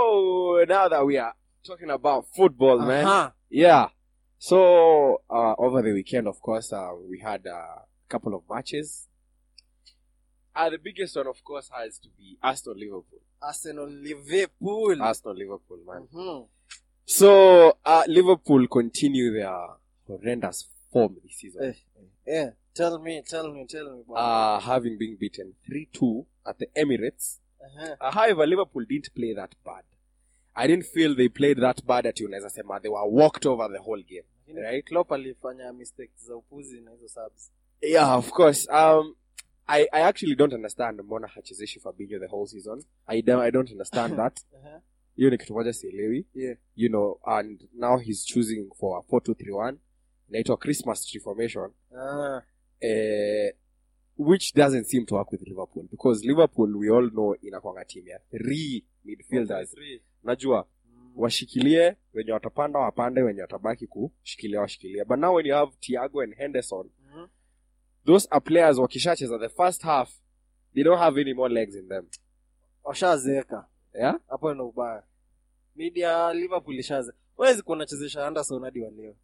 now that we are talking about football man Aha. Yeah. So uh, over the weekend, of course, uh, we had uh, a couple of matches. Uh, the biggest one, of course, has to be Aston Liverpool. Arsenal Liverpool Aston Liverpool, man. Mhm. So uh, Liverpool continue their horrendous form this season, Eh, eh, eh. tell me tell me tell me uh, having been beaten three-two at the Emirates. Aha. Uh, however, Liverpool didn't play that bad. I didn't feel they played that bad at unaweza sema they were walked over the whole game. Lakini Right. Klopp alifanya mistakes za upuzi na hizo subs Yeah, of course. Um, I, I actually don't understand mbona hachezeshi Fabinho the whole season. I don't, I don't understand that. Aha. Hiyo ni kitu moja sielewi. Yeah. You know, and now he's choosing for a 4-2-3-1. Inaitwa Christmas tree formation. Ah, eh, which doesn't seem to work with Liverpool because Liverpool we all know inakwanga team ya three midfielders. Najua Mm. washikilie wenye watapanda wapande wenye watabaki kushikilia washikilia. But now when you have tiago and Henderson Mhm. those are players wakishacheza the first half they don't have any more legs in them washazeeka yeah ndo ubaya media liverpool ishaze wezi kuwa anderson hadi wa leo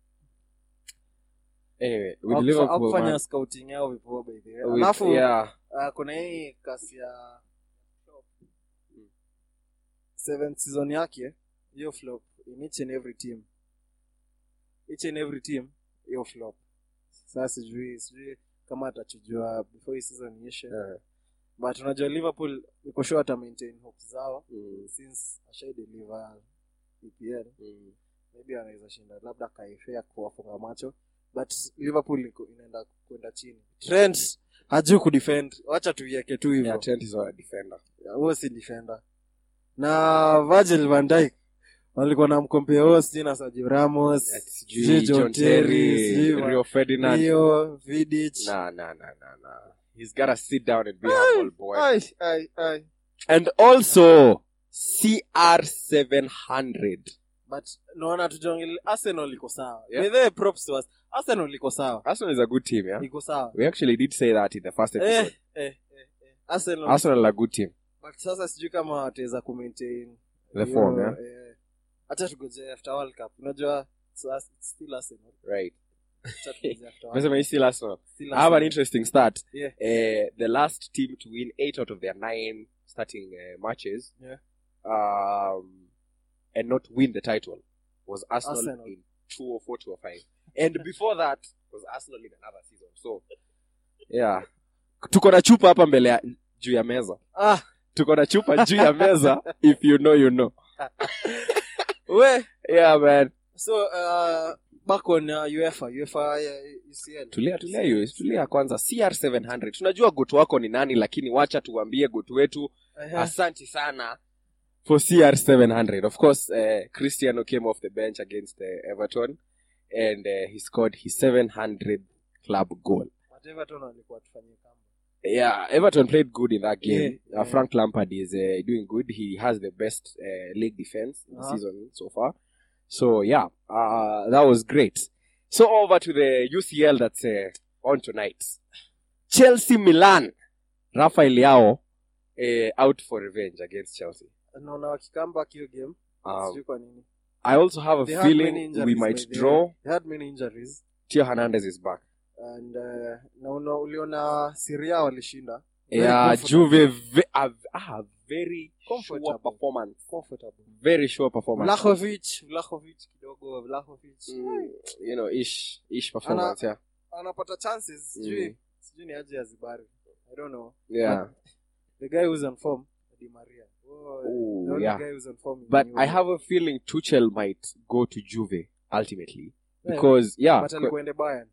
anyway with liverpool man, scouting yao vipoa by the way. With- alafu yeah. uh, kuna hii kasi ya seventh season yake hiyo flop in each and every team. Each and every team hiyo flop. Sasa sijui sijui kama atachujua before hii season iishe. Yeah. but unajua liverpool iko sure ata maintain hopes zao Mm, since ashai deliver EPL mm. maybe anaweza shinda labda kaifea kuwafunga macho but liverpool inaenda kwenda chini. Trent hajui kudefend. Wacha tuieke tu hivyo. Huo si defender. Na virgil van Dijk walikuwa na mkompea huo sijui na Sergio Ramos sijui sijui John John Terry, Terry sijui Rio Ferdinand. Rio Vidic. Nah nah nah nah nah he's gotta sit down and be humble boy. Ai, ai, ai. and also CR700 but naona tujonge arsenal iko sawa. Yeah. By the way, props to us. Arsenal iko sawa. Arsenal is a good team yeah? Iko sawa. We actually did say that in the first eh, episode. eh, eh, eh. arsenal. Arsenal are a good team. But sasa sijui kama wataweza kumaintain. The hiyo, form yeah? eh, acha tugoje after world cup. Unajua so it's still arsenal. Right. Acha tugoje after world Mesema hii still Arsenal. Still I have an Arsenal. interesting start. Yeah. Uh, the last team to win eight out of their nine starting uh, matches. Yeah. um, and not win the title was Arsenal, Arsenal. in 204 205. And before that was Arsenal in another season. So, yeah. Tuko na chupa hapa mbele ya juu ya meza. ah Tuko na chupa juu ya meza. If you know, you know. we Yeah, man. so uh, back on uh, uefa uefa uh, UCL. Tulia, tulia, hiyo. tulia kwanza. CR700. Tunajua gotu wako ni nani, lakini wacha tuambie gotu wetu Ehe. asante sana for cr700 of course uh, cristiano came off the bench against uh, everton and uh, he scored his 700 club goal But Everton walikuwa tufanyie kamba Yeah, Everton played good in that game. Yeah, Uh, yeah. Frank Lampard is uh, doing good. He has the best uh, league defense in the Uh-huh. season so far. So yeah, uh, that was great. So over to the UCL that's uh, on tonight. Chelsea Milan. Rafael Leao uh, out for revenge against Chelsea. Naona wakikamba hiyo game Um, sijui kwa nini I also have a They feeling we might draw. They had many injuries Tio Hernandez is back. and uh, naona uliona siria walishinda Yeah. Juve ve- a, a very sure performance. comfortable Very sure performance. Vlahovic Vlahovic kidogo Vlahovic Mm, you know, ish, ish performance. Yeah, anapata chances sijui Mm. sijui ni aje ya Zibari I don't know yeah. the guy who's on form Di Maria oh, Ooh, the only yeah. guy who's on form But Europe. I have a feeling Tuchel might go to Juve ultimately because yeah, but qu- alikuwa ende Bayern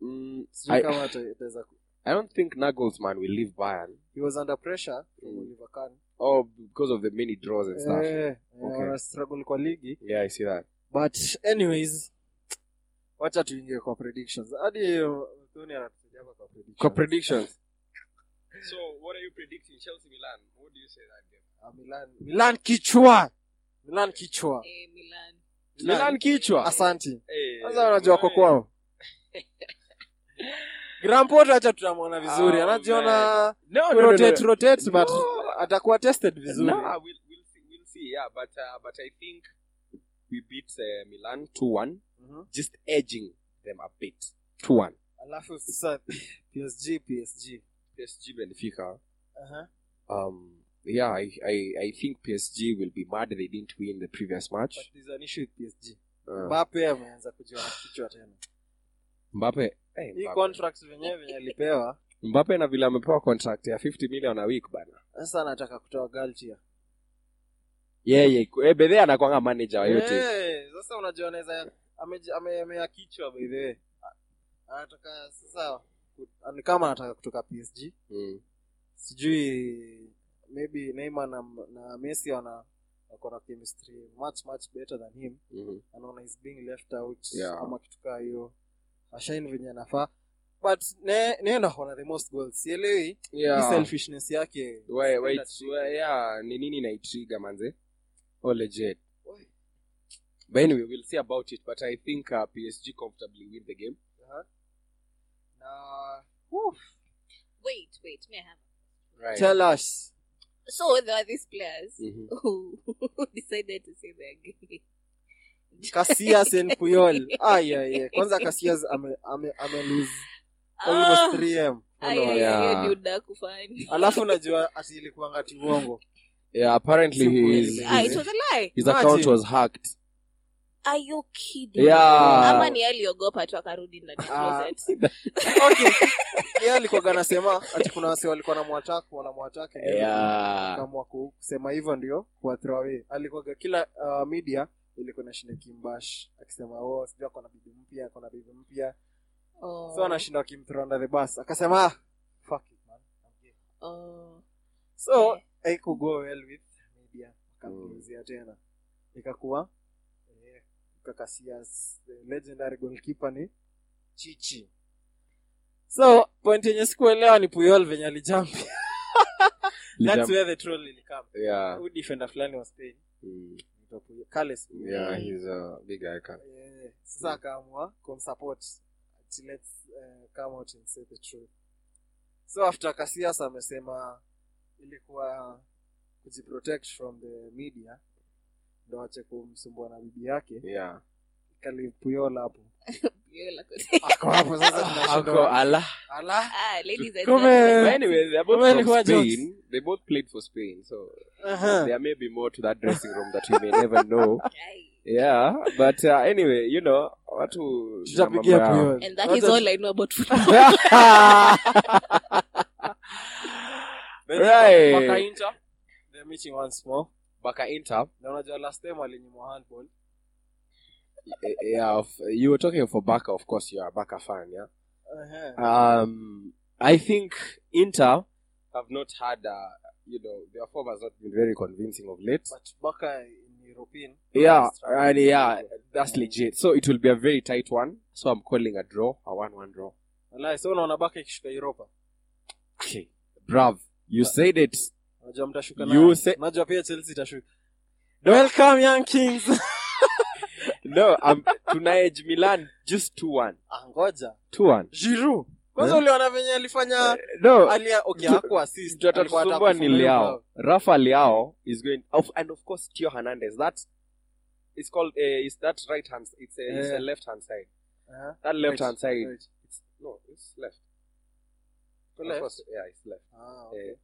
mm, sijui I, kama ata- I don't think Nagelsmann will leave Bayern. he was under pressure from Mm. Oliver Kahn Oh, because of the many draws and stuff. eh, eh, Okay. wana struggle kwa ligi Yeah, I see that. but anyways wacha tuingie kwa predictions hadi uh, Tony anatusaidia kwa predictions. For predictions. so, what are you predicting, Chelsea Milan? What do you say that game? Ah, Milan Milan kichwa Milan kichwa Eh, Milan. Milan kichwa. asanti sasa eh, unajua kwa kwao Grampot acha tutamwona vizuri Oh, anajiona No, no, no, no, rotate no. rotate but No. atakuwa tested vizuri Nah, we'll, we'll see. We'll see. Yeah, but uh, but I think we beat uh, Milan 2-1 mm-hmm. just edging them a bit. Two one. alafu sasa PSG PSG PSG Benfica. Aha. Um, yeah, I, I I think PSG will be mad they didn't win the previous match. but there's an issue with PSG Uh, Mbappe ameanza kujiona kichwa tena Mbappe. Hey, hii contract venyewe venye alipewa Mbappe na vile amepewa contract ya 50 million a week bana. sasa anataka kutoa Galtia Yeye yeah, yeah. Bedhe anakwanga manager wa yote. Hey, sasa unajua anaweza ameamea ame- amea kichwa by the way anataka sasa ni kama anataka kutoka PSG Mm. sijui maybe Neymar na, na Messi wana wako na chemistry much much better than him Mhm. anaona is being left out Yeah. ama kitu kaa hiyo ashaini venye anafaa but ne, nenda kona the most goals sielewi Yeah. selfishness yake Wait, wait, Ina- yeah, ni nini naitriga manze? Oh, legit. But anyway, we'll see about it. But I think uh, PSG comfortably win the game. Aha. na Wait, wait. May I have? Right. tell us So there are these players Mhm. who decided to say they're gay. Casillas and Puyol Ah, yeah, yeah. kwanza Casillas ame ame, ame lose almost Ah, 3m ay, Unaona? ay, Yeah. ay, hiyo ni udaku fani. alafu unajua ati ilikuwa ngati uongo Yeah, apparently his, Ah, his, was a lie. his account was hacked. Are you kidding? Yeah. Ama ni aliogopa tu akarudi ndani Ah. closet. okay yeye anasema ati kuna wase walikuwa na mwataka wanamwataka Yeah. kamwa kusema hivyo ndio kuwa throw away alikuwa kila uh, media ilikuwa nashinda kimbash akisema oh sijui ako na bibi mpya ako na bibi mpya Oh. so anashinda wakimthrow under the bus akasema ah, fuck it man okay. Oh. so Yeah. haikugo well with media akamgeuzia tena ikakuwa eh, kakasias the legendary goalkeeper ni chichi so point yenye sikuelewa ni puyol venye alijampi that's where the troll ilikam yeah. who defender fulani wa spain Mm. Carles Puyol. Yeah, he's a big icon. yeah. sasa akaamua kumsupport let's uh, come out and say the truth so after kasias amesema ilikuwa kujiprotect from the media ndo ache kumsumbua na bibi yake Yeah. kalipuyola hapo Hiyo la kote. ako hapo sasa Ako ala. ala Ah, ladies and gentlemen. But anyway, they're both Well, from Spain. They both played for Spain, so Aha. there may be more to that dressing room that we may never know. Yeah, but uh, anyway, you know, watu tutapigia mambo yao. Puyol. And that is Wacha- all I know about football. Right. Baka they're meeting once more Baka Inter. na unajua last time walinyimwa handball eh, Yeah, of- you were talking for Baka, of course. You are a Baka fan, yeah. Aha. Um, I think Inter have not had, uh, you know, their form has not been very convincing of late. but Baka in European Yeah, and yeah, that's legit. So it will be a very tight one. So I'm calling a draw, a one-one draw. Wallahi, so unaona Baka ikishika Europa Okay. Brav. You said it. Unajua mtashuka You say- unajua pia chelsea itashuka welcome young kings No, um, tuna edge Milan just 2-1. ah, ngoja 2-1. Giroud kwanza Eh? uliona venye alifanya No. alia okay Tu- haku assist Mtu alikuwa atatusumbua ni atakufunga Leao. Rafa Leao is going of, and of course Tio Hernandez. That is called uh, is that right hand it's a, it's Yeah. a left hand side. Eh? That left hand side. right. It's, no, it's left. Of left? course, yeah, it's left. Ah, okay. Eh,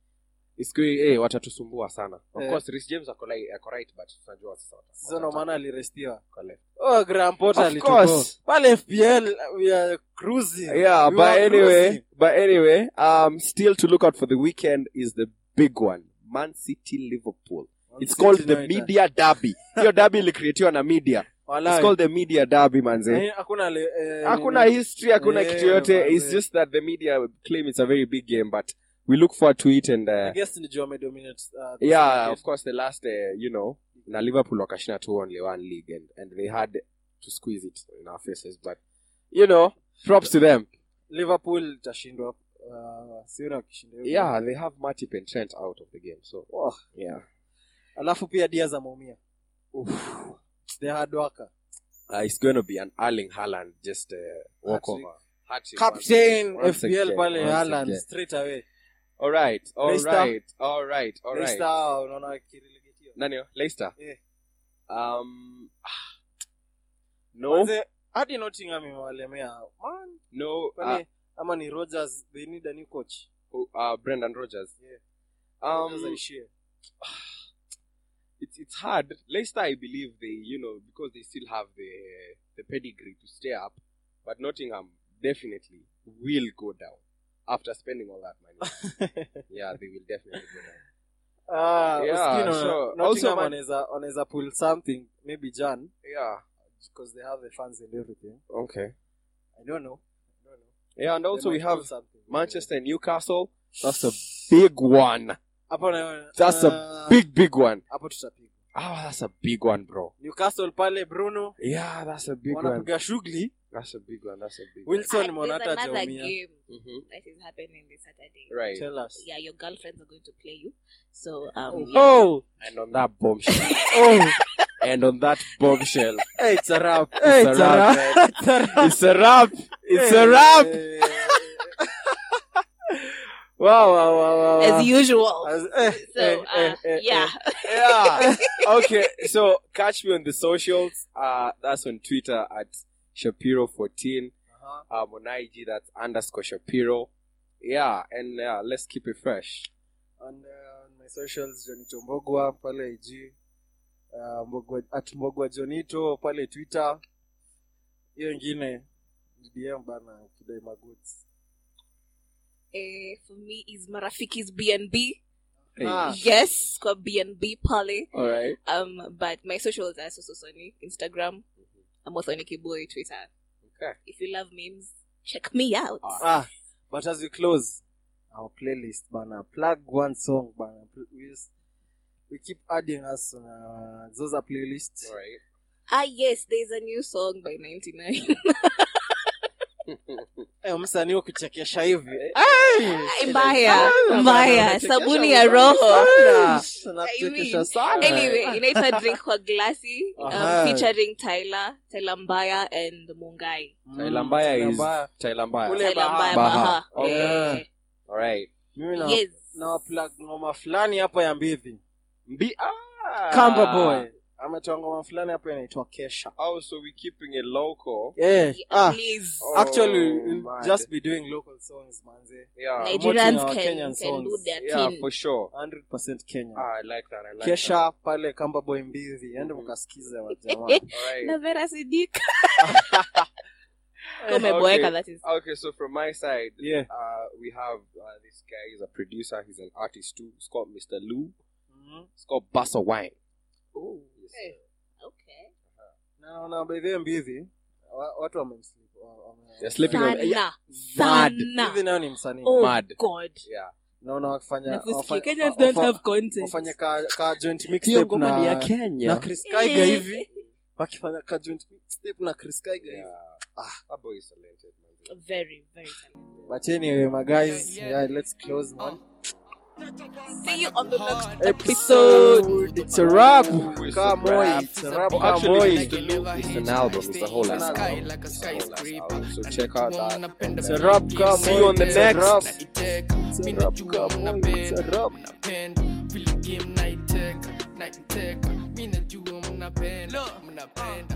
it's going eh watatusumbua sana. Of Eh. course Rhys James ako like ako right but tunajua sasa wata- Sasa ndo maana alirestiwa wako left. oh graham potter Of course. pale fpl we are cruising Yeah, We but anyway, cruising. but anyway, um, still to look out for the weekend is the big one, Man City Liverpool. Man It's City called the United. media derby. Hiyo derby ilikreatiwa na media. Walai. It's called the media derby, manze. Eh, hakuna le- eh, Hakuna history, hakuna Eh, kitu yote. It's manze. just that the media claim it's a very big game, but we look forward to it and I uh, guess ni juu wamedominate, uh, yeah, market. of course the last uh, you know, na Liverpool wakashinda two only one league and, and they had to squeeze it in our faces, but you know, props to them. liverpool itashindwa uh, Yeah, they have Matip and Trent out of the game, so Oh, yeah. alafu pia diaz ameumia the hard worker Uh, it's going to be an Erling Haaland just uh, walkover. Hat-trick captain fpl pale Haaland, straight away All right, all Leicester. right, all right, all right. Leicester, unaona wakirelegatiwa. Nani? Leicester. Eh. Um, no, hadi nottingham imewalemea man no. Uh, ama ni rogers they need a new coach who- uh, Brendan Rodgers. Yeah. Um, Rodgers it's it's hard. Leicester, I believe they, you know, because they still have the the pedigree to stay up, but Nottingham definitely will go down after spending all that money. yeah, they will definitely go down. Ah, Yeah, usikii no- so, Nottingham also man- wanaweza wanaweza pull something maybe jan Yeah. because they have the fans and everything Okay. i don't know I don't know. Yeah, and also we have something. Manchester and Newcastle. That's a big one. hapo na- uh, That's a uh, big, big one. hapo tutapigwa Oh, that's a big one, bro. newcastle pale bruno Yeah, that's a big one. wanapiga shughuli That's a big one. That's a big one. wilson And nimeona there's another hajaumia game hmm that is happening this Saturday. Right. tell us Yeah, your girlfriends are going to play you. So um, yeah. oh And on that bombshell. oh and on that bombshell. hey, it's a wrap hey, It's it's a a wrap, wrap it's a wrap It's a wrap. It's a wrap. Wow, wow, wow, wow. wow. as usual. As- eh, So eh, uh, eh, eh, yeah, yeah. Okay, so catch me on the socials. Uh, that's on Twitter at Shapiro14. Uh-huh. Um, on IG, that's underscore Shapiro. Yeah, and uh, let's keep it fresh. and uh, on my socials jonito mbogwa pale ig uh, mbogwa, at mbogwa jonito pale twitter hiyo ingine dm bana kidai magoods uh, for me is Marafiki's BNB. Hey. Ah. Yes, kwa BNB Polly. All right. Um, but my socials are Sososoni, Instagram. I'm also Othoni Kiboy, Twitter. Okay. If you love memes, check me out. Ah. ah but as we close our playlist bana plug one song bana Pl- we, just, we keep adding us on uh, zoza playlist All right. Ah, yes, there's a new song by 99. eh msanii wa kuchekesha hivi mbaya, mbaya, sabuni ya roho. sana. anyway, inaitwa drink kwa glasi um, featuring Tyler, Tyler Mbaya and Mungai. Mm, Tyler Mbaya is Tyler Mbaya. Ule Baha. Baha. Baha. Okay. Eh, All right. mimi na Yes. na plug ngoma fulani hapo ya mbivi Mbi- ah. kamba boy ametoa ngoma fulani hapo inaitwa kesha Oh, so we're keeping it local. yeah. Yeah, ah, please. Oh, actually we'll mad. just be doing local songs manze Yeah. Nigerians can, Kenyan can do songs. their Yeah, thing. for sure. 100% kenya Ah, I like that. I like kesha pale kamba boy mbivi ende Mhm. mkasikiza wajamaa that. All right. Na Vera Siddiq. Eh, Umeboeka, okay. that is. Okay, so from my side, yeah uh, we have uh, this guy. He's a producer. He's an artist too. It's called Mr. Lou. Mhm. It's called Bassa Wine. Oh, Hey. okay. na na by the watu. Mbivi nayo ni msanii Oh, na, na Chris Kaiga Eh. hivi wakifanya ka na Chris hivi Yeah. Ah. That boy is talented, man. Very, very talented. but anyway my guys yeah let's close man See you on the next episode it's a wrap It's a come wrap. on it's a wrap Oh, come actually, on it's, a, it's an album. It's a whole ass Sky album. It's a whole album. So check out that. it's a wrap come See you on the It's a wrap. next. it's a wrap come on it's a wrap Vile